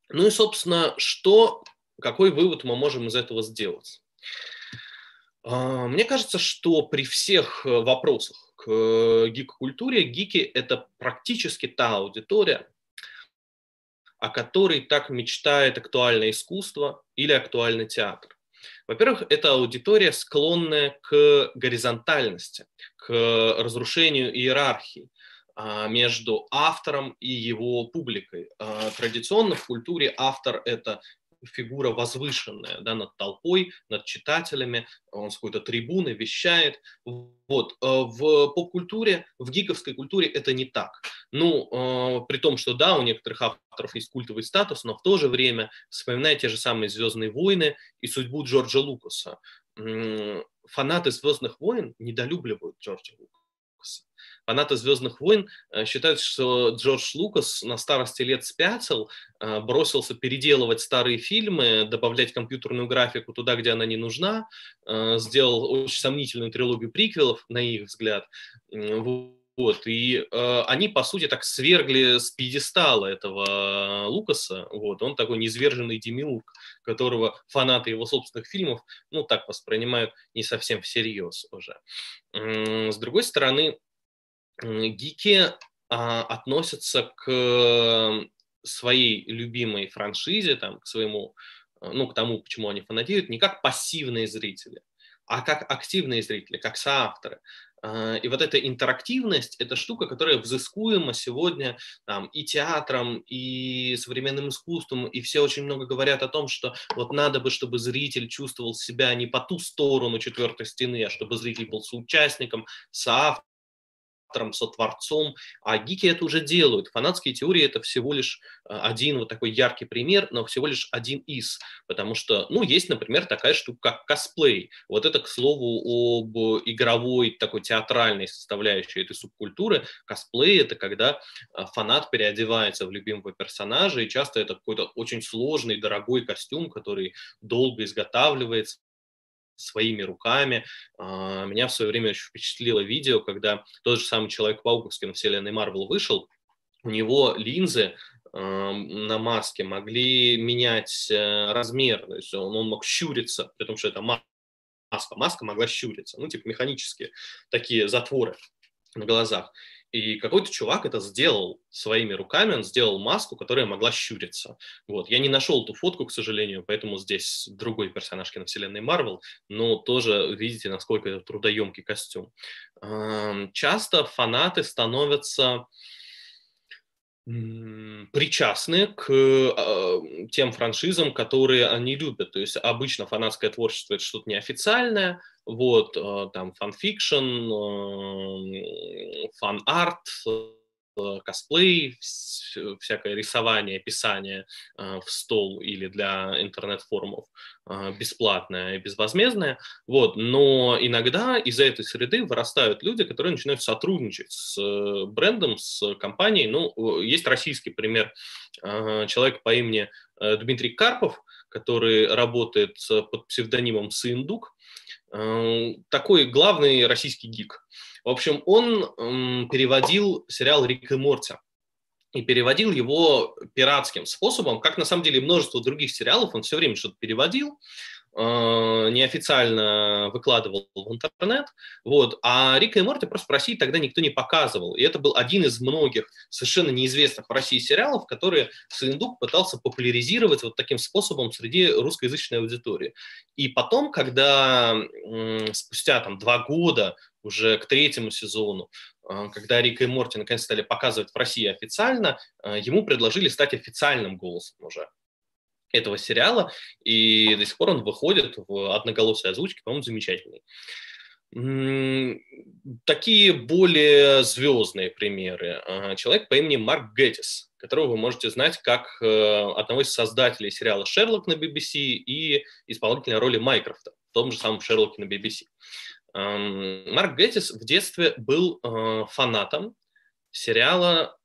ну и, собственно, что, какой вывод мы можем из этого сделать? Э, мне кажется, что при всех вопросах к э, гик-культуре, гики – это практически та аудитория, о которой так мечтает актуальное искусство или актуальный театр. Во-первых, это аудитория, склонная к горизонтальности, к разрушению иерархии а, между автором и его публикой. А, традиционно в культуре автор – это фигура возвышенная да, над толпой, над читателями, он с какой-то трибуны вещает. Вот. Э, в поп-культуре, в гиковской культуре это не так. Ну, э, при том, что да, у некоторых авторов есть культовый статус, но в то же время, вспоминая те же самые «Звездные войны» и судьбу Джорджа Лукаса, фанаты «Звездных войн» недолюбливают Джорджа Лукаса. Фанаты «Звездных войн» э, считают, что Джордж Лукас на старости лет спятил, э, бросился переделывать старые фильмы, добавлять компьютерную графику туда, где она не нужна, э, сделал очень сомнительную трилогию приквелов, на их взгляд. Вот, и э, они, по сути, так свергли с пьедестала этого Лукаса. Вот, он такой низверженный демиург, которого фанаты его собственных фильмов, ну, так воспринимают не совсем всерьез уже. С другой стороны, гики а, относятся к своей любимой франшизе, там, к своему, а, ну, к тому, почему они фанатеют, не как пассивные зрители, а как активные зрители, как соавторы. А, и вот эта интерактивность – это штука, которая взыскуема сегодня там, и театром, и современным искусством, и все очень много говорят о том, что вот надо бы, чтобы зритель чувствовал себя не по ту сторону четвертой стены, а чтобы зритель был соучастником, соавтором, автором, сотворцом, а гики это уже делают. Фанатские теории это всего лишь э, один вот такой яркий пример, но всего лишь один из, потому что, ну, есть, например, такая штука, как косплей. Вот это, к слову, об игровой такой театральной составляющей этой субкультуры. Косплей это когда э, фанат переодевается в любимого персонажа, и часто это какой-то очень сложный, дорогой костюм, который долго изготавливается, своими руками. А, меня в свое время очень впечатлило видео, когда тот же самый Человек-паук из киновселенной Марвел вышел, у него линзы на маске могли менять э, размер, то есть он, он мог щуриться, при том, что это маска, маска могла щуриться, ну, типа механические такие затворы на глазах. И какой-то чувак это сделал своими руками, он сделал маску, которая могла щуриться. Вот. Я не нашел эту фотку, к сожалению, поэтому здесь другой персонаж киновселенной Марвел, но тоже видите, насколько это трудоемкий костюм. Часто фанаты становятся причастны к э, тем франшизам, которые они любят. То есть обычно фанатское творчество это что-то неофициальное, вот, э, там fan fiction, э, fan art, Э, косплей, всякое рисование, писание в стол или для интернет-форумов бесплатное и безвозмездное. Вот. Но иногда из этой среды вырастают люди, которые начинают сотрудничать с брендом, с компанией. Ну, есть российский пример человека по имени Дмитрий Карпов, который работает под псевдонимом Сындук. Такой главный российский гик. В общем, он переводил сериал «Рик и Морти» и переводил его пиратским способом, как на самом деле множество других сериалов, он все время что-то переводил, э, неофициально выкладывал в интернет, вот, а Рика и Морти просто в России тогда никто не показывал, и это был один из многих совершенно неизвестных в России сериалов, которые Сындук пытался популяризировать вот таким способом среди русскоязычной аудитории. И потом, когда спустя там два года уже к третьему сезону, а, когда Рика и Морти наконец стали показывать в России официально, а, ему предложили стать официальным голосом уже этого сериала, и до сих пор он выходит в одноголосой озвучке, по-моему, замечательный. Такие более звездные примеры. Человек по имени Марк Геттис, которого вы можете знать как э, одного из создателей сериала «Шерлок» на BBC и исполнителя роли Майкрофта в том же самом «Шерлоке» на BBC. Марк Геттис в детстве был э, фанатом сериала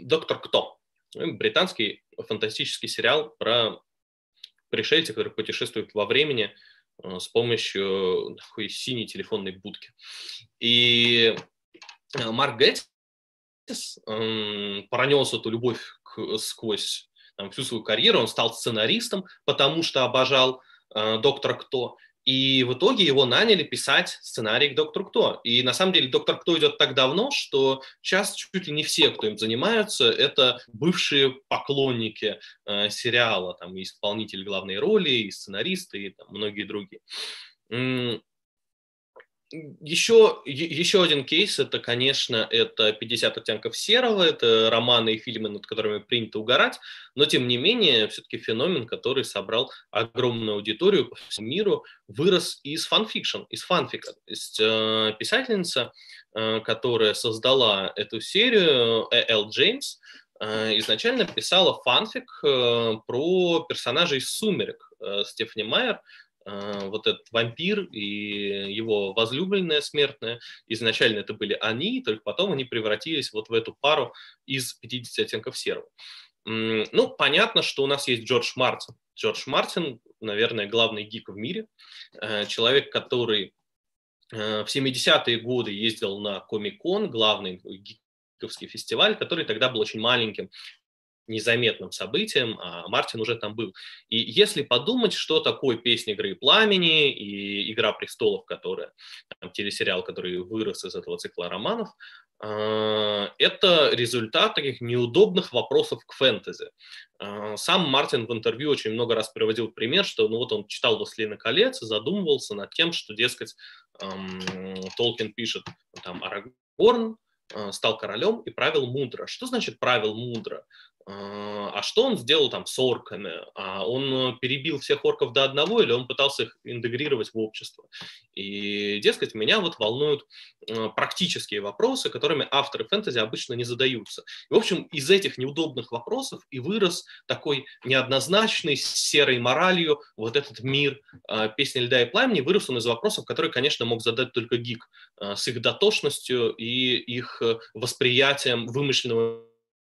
«Доктор Кто». Британский фантастический сериал про пришельца, который путешествует во времени э, с помощью такой синей телефонной будки. И э, Марк Геттис пронес эту любовь сквозь там, всю свою карьеру. Он стал сценаристом, потому что обожал э, «Доктора Кто». И в итоге его наняли писать сценарий к «Доктору Кто». И на самом деле «Доктор Кто» идет так давно, что сейчас чуть ли не все, кто им занимаются, это бывшие поклонники э, сериала, там и исполнитель главной роли, и сценаристы, и там, многие другие. Еще, еще один кейс, это, конечно, это 50 оттенков серого, это романы и фильмы, над которыми принято угорать, но, тем не менее, все-таки феномен, который собрал огромную аудиторию по всему миру, вырос из fan fiction, из фанфика. То есть э, писательница, э, которая создала эту серию. Эл Джеймс, э, изначально писала фанфик э, про персонажей «Сумерек», э, Стефани Майер, вот этот вампир и его возлюбленная смертная. Изначально это были они, только потом они превратились вот в эту пару из 50 оттенков серого. Ну, понятно, что у нас есть Джордж Мартин. Джордж Мартин, наверное, главный гик в мире. Э, человек, который э, в 70-е годы ездил на Комик-кон, главный гиковский фестиваль, который тогда был очень маленьким незаметным событием, а Мартин уже там был. И если подумать, что такое «Песня игры и пламени» и «Игра престолов», которая, там, телесериал, который вырос из этого цикла романов, а, это результат таких неудобных вопросов к фэнтези. А, сам Мартин в интервью очень много раз приводил пример, что ну вот он читал «Властелина колец» и задумывался над тем, что, дескать, Толкин пишет там Арагорн, а, стал королем и правил мудро. Что значит правил мудро? А, а что он сделал там с орками? А он э, перебил всех орков до одного или он пытался их интегрировать в общество? И, дескать, меня вот волнуют э, практические вопросы, которыми авторы фэнтези обычно не задаются. В общем, из этих неудобных вопросов и вырос такой неоднозначный, с серой моралью вот этот мир э, «Песни льда и пламени». Вырос он из вопросов, которые, конечно, мог задать только гик с их дотошностью и их восприятием вымышленного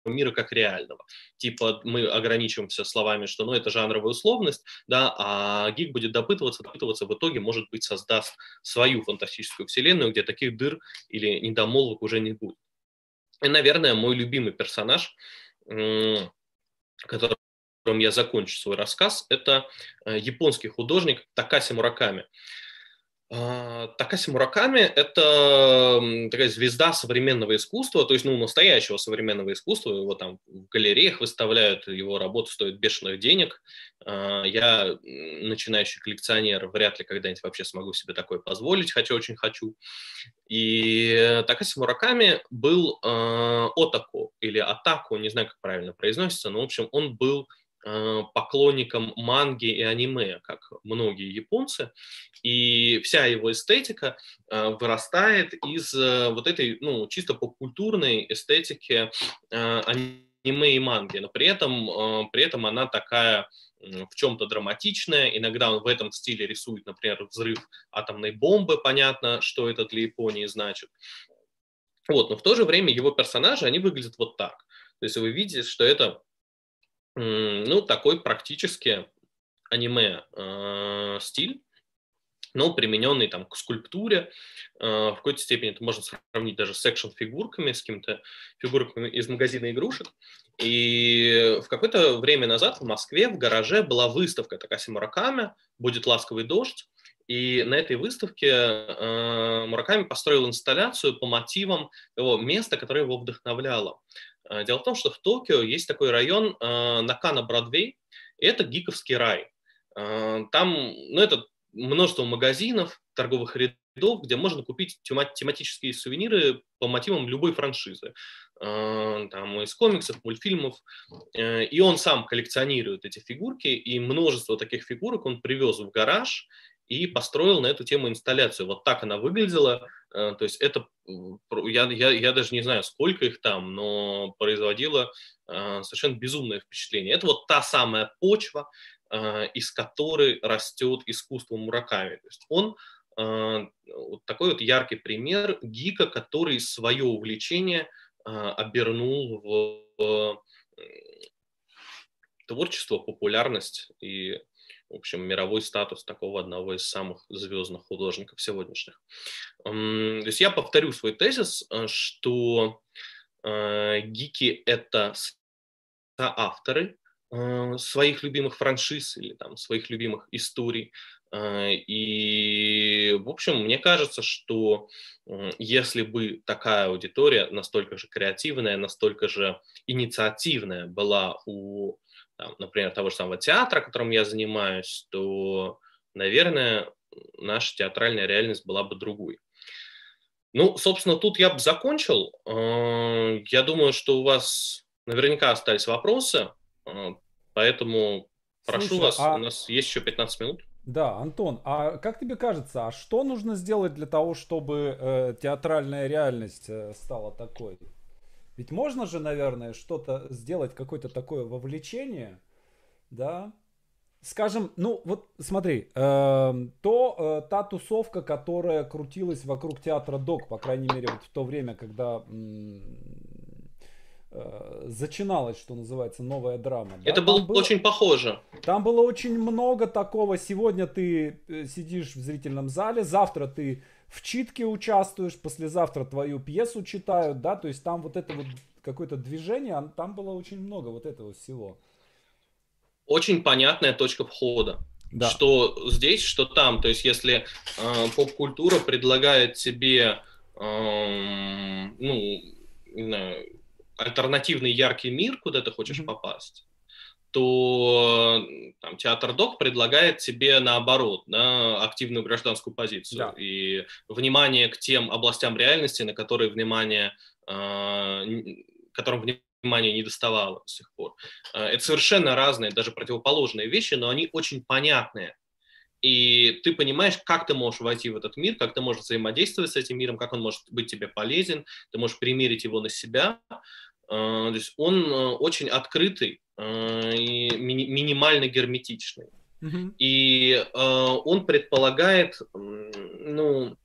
мира как реального. Типа мы ограничиваемся словами, что ну, это жанровая условность, да, а гик будет допытываться, допытываться, в итоге, может быть, создаст свою фантастическую вселенную, где таких дыр или недомолвок уже не будет. И, наверное, мой любимый персонаж, которым я закончу свой рассказ, это э, японский художник Такаси Мураками. А, Такаси Мураками – это такая звезда современного искусства, то есть, ну, настоящего современного искусства. Его там в галереях выставляют, его работа стоит бешеных денег. А, я, начинающий коллекционер, вряд ли когда-нибудь вообще смогу себе такое позволить, хотя очень хочу. И Такаси Мураками был э, отаку или атаку, не знаю, как правильно произносится, но, в общем, он был поклонником манги и аниме, как многие японцы, и вся его эстетика э, вырастает из э, вот этой, ну, чисто попкультурной эстетики аниме и манги, но при этом, при этом она такая в чем-то драматичная, иногда он в этом стиле рисует, например, взрыв атомной бомбы, понятно, что это для Японии значит. Вот, но в то же время его персонажи, они выглядят вот так. То есть вы видите, что это ну, такой практически аниме э, но примененный там к скульптуре. Э, в какой-то степени это можно сравнить даже с экшн-фигурками, с какими-то фигурками из магазина игрушек. И в какое-то время назад в Москве в гараже была выставка Такаси Мураками «Будет ласковый дождь». И на этой выставке э, Мураками построил инсталляцию по мотивам его места, которое его вдохновляло. Э, дело в том, что в Токио есть такой район э, Накана-Бродвей, это гиковский рай. Э, там, ну, это множество магазинов, торговых рядов, где можно купить тематические сувениры по мотивам любой франшизы. Там из комиксов, мультфильмов. И он сам коллекционирует эти фигурки, и множество таких фигурок он привез в гараж, и построил на эту тему инсталляцию. Вот так она выглядела. Э, то есть это, я, я, я даже не знаю, сколько их там, но производило э, совершенно безумное впечатление. Это вот та самая почва, э, из которой растет искусство Мураками. То есть он вот такой вот яркий пример гика, который свое увлечение обернул в творчество, популярность и, в общем, мировой статус такого одного из самых звездных художников сегодняшних. То есть я повторю свой тезис, что гики – это авторы своих любимых франшиз или там своих любимых историй, и, в общем, мне кажется, что если бы такая аудитория настолько же креативная, настолько же инициативная была у, там, например, того же самого театра, которым я занимаюсь, то, наверное, наша театральная реальность была бы другой. Ну, собственно, тут я бы закончил. А, я думаю, что у вас наверняка остались вопросы, а, поэтому прошу Слушай, вас, а... у нас есть еще 15 минут. Да, Антон, а как тебе кажется, а что нужно сделать для того, чтобы э, театральная реальность э, стала такой? Ведь можно же, наверное, что-то сделать, какое-то такое вовлечение, да? Скажем, ну вот смотри, э, то э, та тусовка, которая крутилась вокруг театра Док, по крайней мере, вот в то время, когда Э, зачиналась, что называется, новая драма. Да? Это было, было очень похоже. Там было очень много такого. Сегодня ты э, сидишь в зрительном зале, завтра ты в читке участвуешь, послезавтра твою пьесу читают, да, то есть там вот это вот какое-то движение, там было очень много вот этого всего. Очень понятная точка входа. Да. Что здесь, что там. То есть, если э, поп-культура предлагает тебе, э, ну, не знаю, альтернативный яркий мир, куда ты хочешь mm-hmm. попасть, то там, театр док предлагает тебе наоборот да, активную гражданскую позицию да. и внимание к тем областям реальности, на которые внимание, э, которым внимание не доставало до сих пор. Э, это совершенно разные, даже противоположные вещи, но они очень понятные. И ты понимаешь, как ты можешь войти в этот мир, как ты можешь взаимодействовать с этим миром, как он может быть тебе полезен, ты можешь примерить его на себя. А, то есть он э, очень открытый а, и минимально герметичный. Mm-hmm. И он предполагает, ну,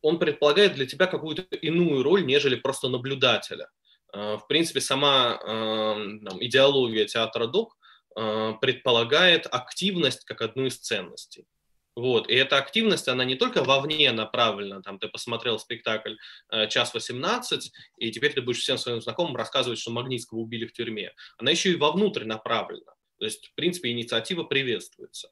он предполагает для тебя какую-то иную роль, нежели просто наблюдателя. В принципе, сама там, идеология театра док предполагает активность как одну из ценностей. Вот. И эта активность, она не только вовне направлена, там ты посмотрел спектакль э, «Час 18», и теперь ты будешь всем своим знакомым рассказывать, что Магнитского убили в тюрьме. Она еще и вовнутрь направлена. То есть, в принципе, инициатива приветствуется.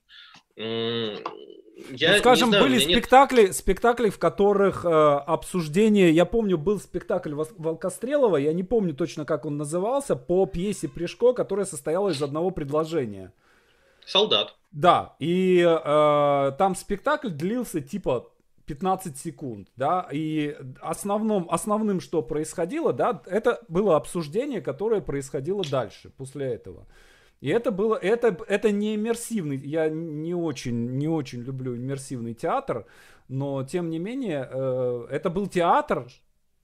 Я ну, скажем, знаю, были спектакли, нет... спектакли, в которых э, обсуждение, я помню, был спектакль Волкострелова, я не помню точно, как он назывался, по пьесе Пришко, которая состояла из одного предложения. Солдат. Да, и э, там спектакль длился типа 15 секунд, да, и основном, основным, что происходило, да, это было обсуждение, которое происходило дальше, после этого. И это было, это, это не иммерсивный, я не очень, не очень люблю иммерсивный театр, но тем не менее, э, это был театр,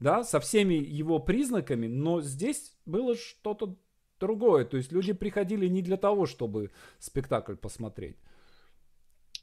да, со всеми его признаками, но здесь было что-то другое. То есть люди приходили не для того, чтобы спектакль посмотреть.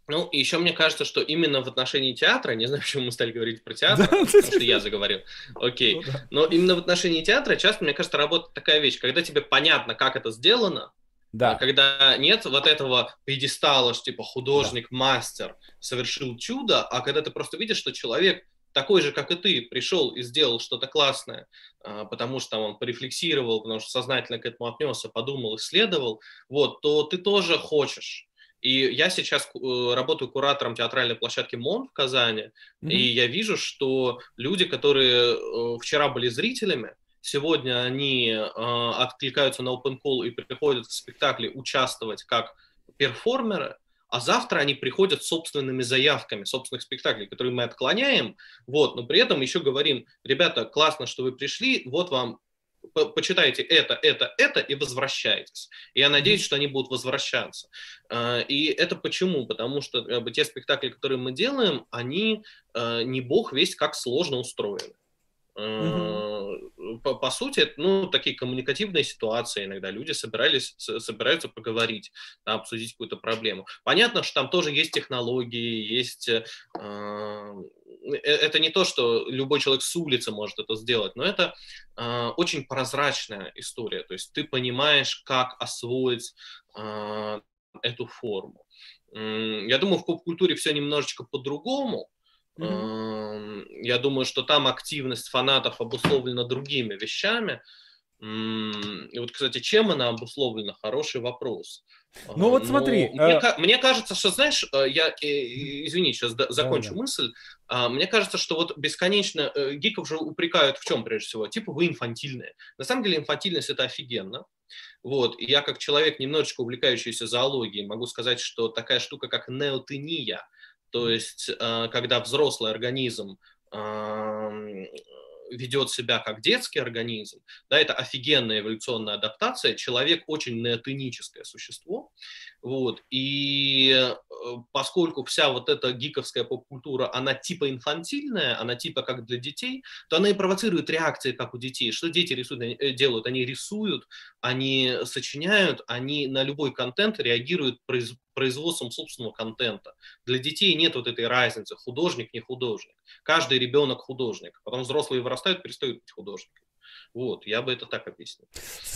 Ну, и еще мне кажется, что именно в отношении театра, не знаю, почему мы стали говорить про театр, потому что я заговорил, окей, ну но именно в отношении театра часто, мне кажется, работает такая вещь, когда тебе понятно, как это сделано, да. Когда нет вот этого пьедестала, что типа художник, мастер совершил чудо, а когда ты просто видишь, что человек такой же, как и ты, пришел и сделал что-то классное, а, потому что он порефлексировал, потому что сознательно к этому отнесся, подумал, исследовал, вот, то ты тоже хочешь. И я сейчас э, работаю куратором театральной площадки МОН в Казани, mm-hmm. и я вижу, что люди, которые э, вчера были зрителями, сегодня они э, откликаются на open call и приходят в спектакли участвовать как перформеры, а завтра они приходят с собственными заявками, собственных спектаклей, которые мы отклоняем, вот, но при этом еще говорим, ребята, классно, что вы пришли, вот вам почитайте это, это, это и возвращайтесь. И я надеюсь, что они будут возвращаться. А, и это почему? Потому что те спектакли, которые мы делаем, они а, не бог весть как сложно устроены. Угу. По, по сути, это, ну, такие коммуникативные ситуации иногда. Люди собирались, собираются поговорить, да, обсудить какую-то проблему. Понятно, что там тоже есть технологии, есть, э, это не то, что любой человек с улицы может это сделать, но это э, очень прозрачная история. То есть ты понимаешь, как освоить э, эту форму. Я думаю, в поп-культуре все немножечко по-другому. Mm-hmm. Я думаю, что там активность фанатов обусловлена другими вещами. И вот, кстати, чем она обусловлена? Хороший вопрос. Ну вот смотри. Мне, э... мне кажется, что, знаешь, э, я, э, извини, сейчас закончу да, да. мысль. А, мне кажется, что вот бесконечно э, гиков же упрекают в чем прежде всего? Типа вы инфантильные. На самом деле инфантильность это офигенно. Вот. И я как человек, немножечко увлекающийся зоологией, могу сказать, что такая штука, как неотения, то есть когда взрослый организм ведет себя как детский организм, да, это офигенная эволюционная адаптация. Человек очень неотеническое существо, вот, и э, поскольку вся вот эта гиковская поп-культура, она типа инфантильная, она типа как для детей, то она и провоцирует реакции, как у детей. Что дети рисуют, э, делают? Они рисуют, они сочиняют, они на любой контент реагируют произ, производством собственного контента. Для детей нет вот этой разницы, художник, не художник. Каждый ребенок художник. Потом взрослые вырастают, перестают быть художниками. Вот, я бы это так объяснил.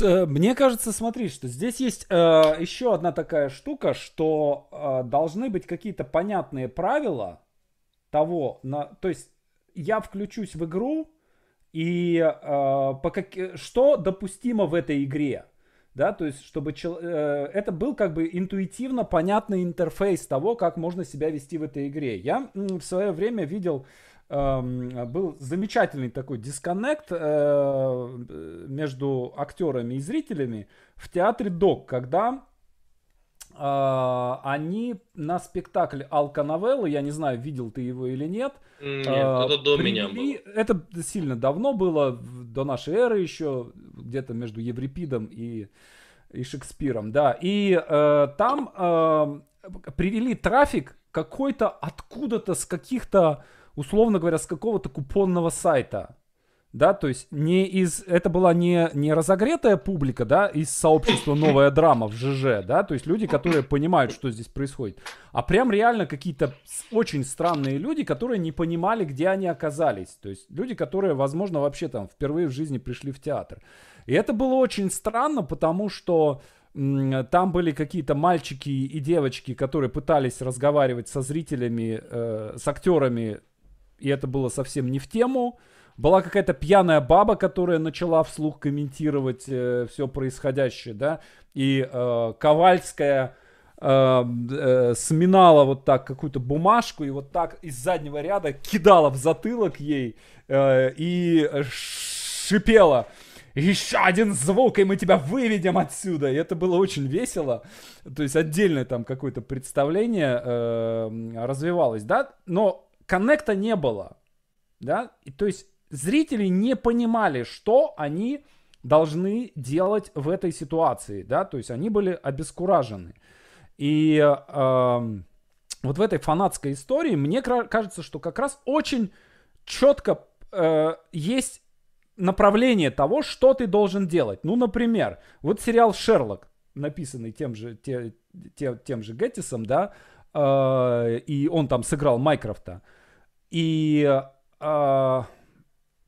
Э, мне кажется, смотри, что здесь есть э, еще одна такая штука, что э, должны быть какие-то понятные правила того, на, то есть я включусь в игру и э, по как, что допустимо в этой игре, да, то есть чтобы чел, э, это был как бы интуитивно понятный интерфейс того, как можно себя вести в этой игре. Я в свое время видел был замечательный такой дисконнект э, между актерами и зрителями в театре Док, когда э, они на спектакль Алка-новеллы, я не знаю, видел ты его или нет. Нет, э, это до привели, меня было. Это сильно давно было, до нашей эры еще, где-то между Еврипидом и, и Шекспиром, да. И э, там э, привели трафик какой-то откуда-то с каких-то условно говоря, с какого-то купонного сайта. Да, то есть не из, это была не, не разогретая публика, да, из сообщества «Новая драма» в ЖЖ, да, то есть люди, которые понимают, что здесь происходит, а прям реально какие-то очень странные люди, которые не понимали, где они оказались, то есть люди, которые, возможно, вообще там впервые в жизни пришли в театр. И это было очень странно, потому что там были какие-то мальчики и девочки, которые пытались разговаривать со зрителями, э, с актерами и это было совсем не в тему. Была какая-то пьяная баба, которая начала вслух комментировать э, все происходящее, да, и э, Ковальская э, э, сминала вот так какую-то бумажку и вот так из заднего ряда кидала в затылок ей э, и шипела еще один звук, и мы тебя выведем отсюда. И это было очень весело. То есть отдельное там какое-то представление э, развивалось, да. Но коннекта не было, да, и, то есть зрители не понимали, что они должны делать в этой ситуации, да, то есть они были обескуражены. И э, вот в этой фанатской истории мне кажется, что как раз очень четко э, есть направление того, что ты должен делать. Ну, например, вот сериал «Шерлок», написанный тем же, те, те, тем же Геттисом, да, э, и он там сыграл Майкрофта. И э,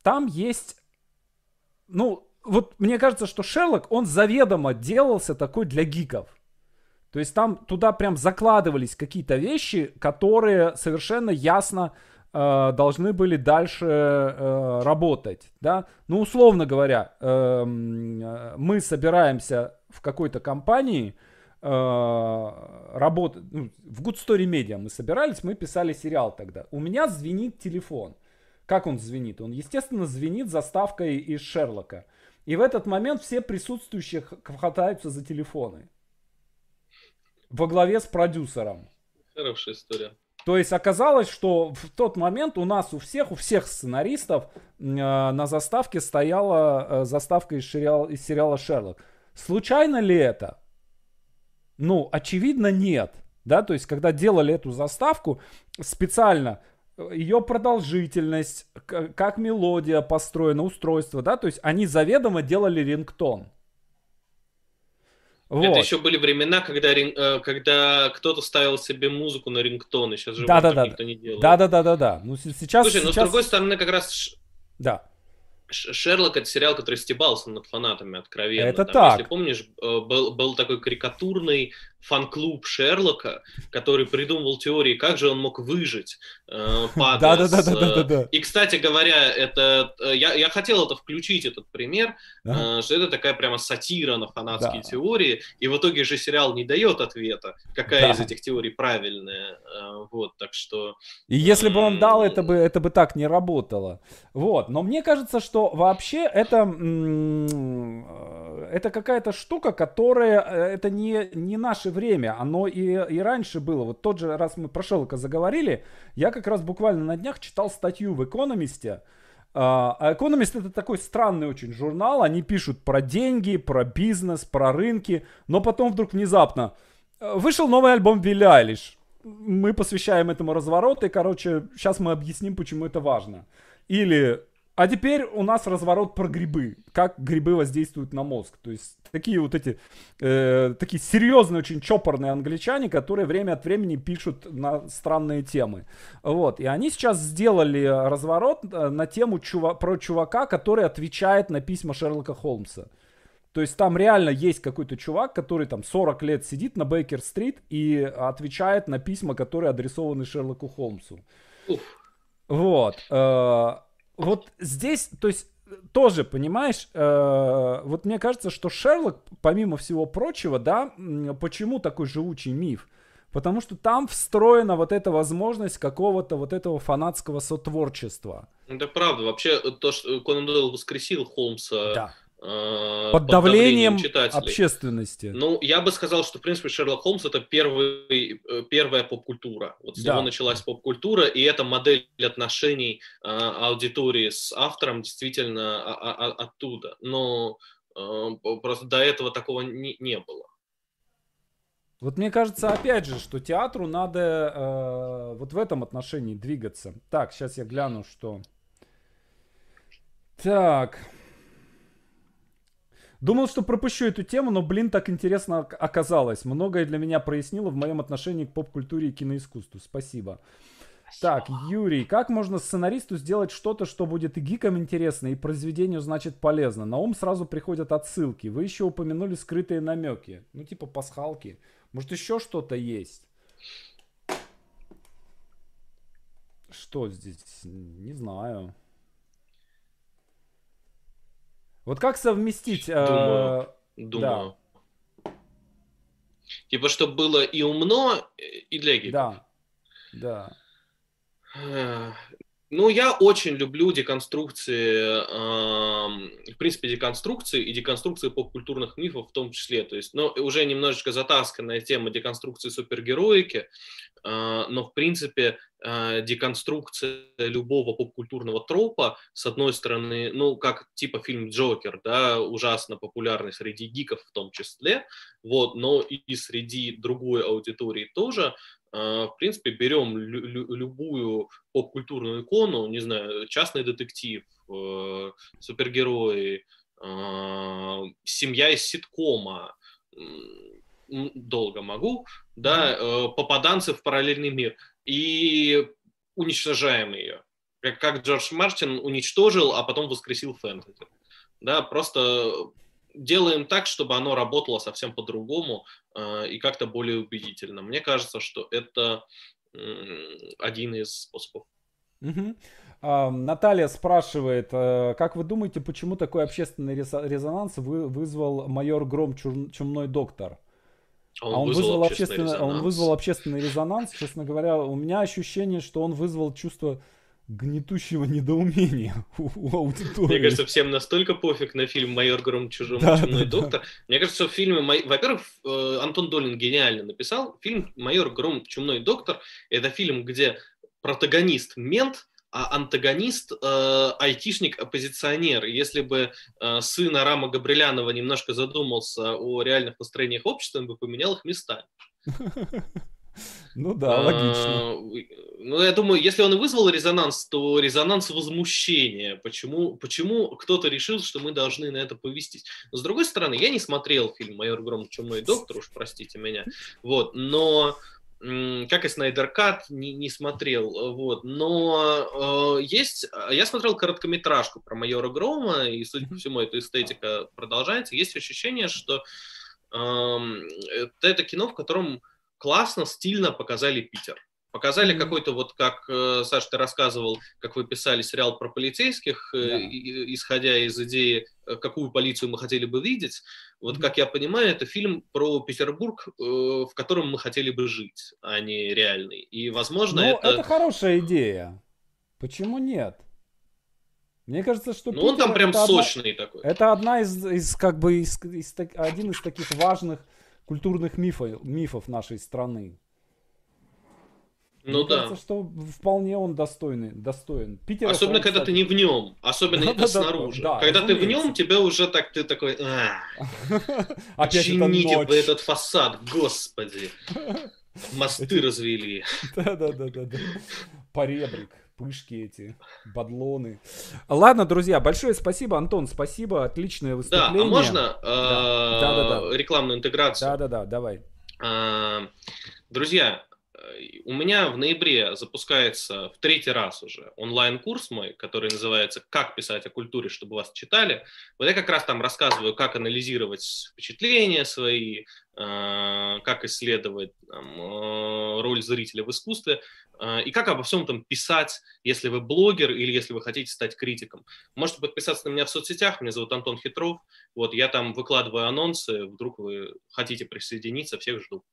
там есть, ну, вот мне кажется, что Шерлок, он заведомо делался такой для гиков. То есть там туда прям закладывались какие-то вещи, которые совершенно ясно э, должны были дальше э, работать, да. Ну, условно говоря, э, мы собираемся в какой-то компании, э, работать, ну, в Good Story Media мы собирались, мы писали сериал тогда. У меня звенит телефон. Как он звенит? Он, естественно, звенит заставкой из Шерлока. И в этот момент все присутствующие хватаются за телефоны. Во главе с продюсером. Хорошая история. То есть оказалось, что в тот момент у нас у всех, у всех сценаристов э, на заставке стояла э, заставка из сериала, из сериала Шерлок. Случайно ли это? Ну, очевидно, нет. Да, то есть, когда делали эту заставку, специально э, ее продолжительность, как мелодия построена, устройство, да, то есть они заведомо делали рингтон. Вот. Это еще были времена, когда, э, когда кто-то ставил себе музыку на рингтоны. Сейчас же да, да, да. никто не делает. Да, да, да, да, да. Ну, сейчас, Слушай, сейчас... но с другой стороны, как раз да. Шерлок это сериал, который стебался над фанатами откровенно. Это Там, так. Если помнишь, э, был, был такой карикатурный фан-клуб Шерлока, который придумывал теории, как же он мог выжить, э, падая. Да, да, да, да, да, И, кстати говоря, это э, я, я хотел это включить, этот пример, ага. что это такая прямо сатира на фанатские да. теории, и в итоге же сериал не дает ответа, какая да. из этих теорий правильная. Вот, так что... И если бы он дал, это бы, это бы так не работало. Вот, но мне кажется, что вообще это, э, это какая-то штука, которая, э, это не, не наше время, оно и, и раньше было. Вот тот же, раз мы про Шелка заговорили, я как раз буквально на днях читал статью в «Экономисте», а, а «Экономист» это такой странный очень журнал, они пишут про деньги, про бизнес, про рынки, но потом вдруг внезапно э, вышел новый альбом Билли Айлиш. Мы посвящаем этому разворот, и, короче, сейчас мы объясним, почему это важно. Или а теперь у нас разворот про грибы. Как грибы воздействуют на мозг. То есть такие вот эти, э, такие серьезные, очень чопорные англичане, которые время от времени пишут на странные темы. Вот. И они сейчас сделали разворот э, на тему чува- про чувака, который отвечает на письма Шерлока Холмса. То есть там реально есть какой-то чувак, который там 40 лет сидит на Бейкер-стрит и отвечает на письма, которые адресованы Шерлоку Холмсу. Уф. Вот. Э, вот здесь, то есть тоже, понимаешь, э, вот мне кажется, что Шерлок, помимо всего прочего, да, почему такой живучий миф? Потому что там встроена вот эта возможность какого-то вот этого фанатского сотворчества. Это правда. Вообще, то, что Конан Дойл воскресил Холмса да. Э, под, под давлением, давлением общественности. Ну, я бы сказал, что, в принципе, Шерлок Холмс это первый, э, первая поп-культура. Вот с да. него началась поп-культура, и эта модель отношений э, аудитории с автором действительно а, а, а, оттуда. Но э, просто до этого такого не, не было. Вот мне кажется, опять же, что театру надо э, вот в этом отношении двигаться. Так, сейчас я гляну, что... Так, Думал, что пропущу эту тему, но, блин, так интересно оказалось. Многое для меня прояснило в моем отношении к поп-культуре и киноискусству. Спасибо. Спасибо. Так, Юрий, как можно сценаристу сделать что-то, что будет и гикам интересно, и произведению, значит, полезно? На ум сразу приходят отсылки. Вы еще упомянули скрытые намеки. Ну, типа пасхалки. Может, еще что-то есть? Что здесь? Не знаю. Вот как совместить... Думаю. Э, думаю. Да. Типа, чтобы было и умно, и для гиков. Да, да. Ну, я очень люблю деконструкции, э, в принципе, деконструкции и деконструкции поп-культурных мифов в том числе. То есть, ну, уже немножечко затасканная тема деконструкции супергероики, э, но, в принципе, э, деконструкция любого поп-культурного тропа, с одной стороны, ну, как типа фильм «Джокер», да, ужасно популярный среди гиков в том числе, вот, но и среди другой аудитории тоже – в принципе, берем лю- любую поп-культурную икону, не знаю, частный детектив, э, супергерои, э, семья из ситкома, долго могу, да, э, попаданцы в параллельный мир, и уничтожаем ее. Как, как Джордж Мартин уничтожил, а потом воскресил фэнтези. Да, просто делаем так, чтобы оно работало совсем по-другому э, и как-то более убедительно. Мне кажется, что это э, один из способов. Угу. А, Наталья спрашивает, э, как вы думаете, почему такой общественный резонанс вы, вызвал майор Гром Чумной доктор? Он, а он вызвал, вызвал общественный, он вызвал общественный резонанс. Честно говоря, у меня ощущение, что он вызвал чувство гнетущего недоумения у, у аудитории. Мне кажется, всем настолько пофиг на фильм «Майор Гром чужом да, чумной да, доктор». Да. Мне кажется, что в фильме, во-первых, э, Антон Долин гениально написал. Фильм «Майор Гром чумной доктор» — это фильм, где протагонист мент, а антагонист э, айтишник-оппозиционер. Если бы э, сын Арама Габрилянова немножко задумался о реальных настроениях общества, он бы поменял их местами. Ну да, логично. А, ну, я думаю, если он и вызвал резонанс, то резонанс возмущения. Почему, почему кто-то решил, что мы должны на это повестись? Но, с другой стороны, я не смотрел фильм «Майор Гром. Чумной доктор», уж простите меня. Вот, но как и Снайдер Кат, не, не смотрел, вот, но э, есть, я смотрел короткометражку про майора Грома, и, судя по всему, эта эстетика продолжается, есть ощущение, что э, это кино, в котором классно, стильно показали Питер. Показали mm-hmm. какой-то вот, как, э, Саш, ты рассказывал, как вы писали сериал про полицейских, э, да. исходя из идеи, э, какую полицию мы хотели бы видеть. Вот, mm-hmm. как я понимаю, это фильм про Петербург, в котором мы хотели бы жить, а не реальный. И, возможно, ну, это... это хорошая идея. Почему нет? Мне кажется, что ну, он там прям сочный одна... такой. Это одна из, из как бы, из, из, один из таких важных культурных мифов, мифов нашей страны. Ну Мне да. Кажется, что вполне он достойный, достоин. Питер особенно, когда ты не в нем, особенно да, снаружи. Да, когда ты в нем, тебя уже так, ты такой, а, почините вы этот фасад, господи. Мосты развели. Да-да-да. Поребрик пышки эти, бадлоны. Ладно, друзья, большое спасибо, Антон, спасибо, отличное выступление. Да, а можно да. Да, да, да. рекламную интеграцию? Да-да-да, давай. А, друзья, у меня в ноябре запускается в третий раз уже онлайн-курс мой, который называется «Как писать о культуре, чтобы вас читали». Вот я как раз там рассказываю, как анализировать впечатления свои, а, как исследовать там, а, роль зрителя в искусстве а, и как обо всем там писать, если вы блогер или если вы хотите стать критиком. Можете подписаться на меня в соцсетях, меня зовут Антон Хитров, вот я там выкладываю анонсы, вдруг вы хотите присоединиться, всех жду.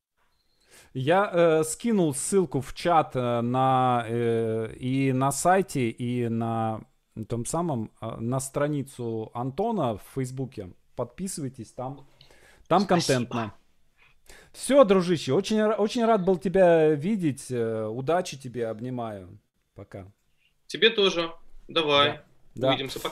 Я э, скинул ссылку в чат э, на э, и на сайте, и на том самом э, на страницу Антона в Фейсбуке. Подписывайтесь, там, там Спасибо. контентно. Все, дружище, очень, очень рад был тебя видеть. Э, удачи тебе, обнимаю. Пока. Тебе тоже. Давай. Да. Увидимся. Пока.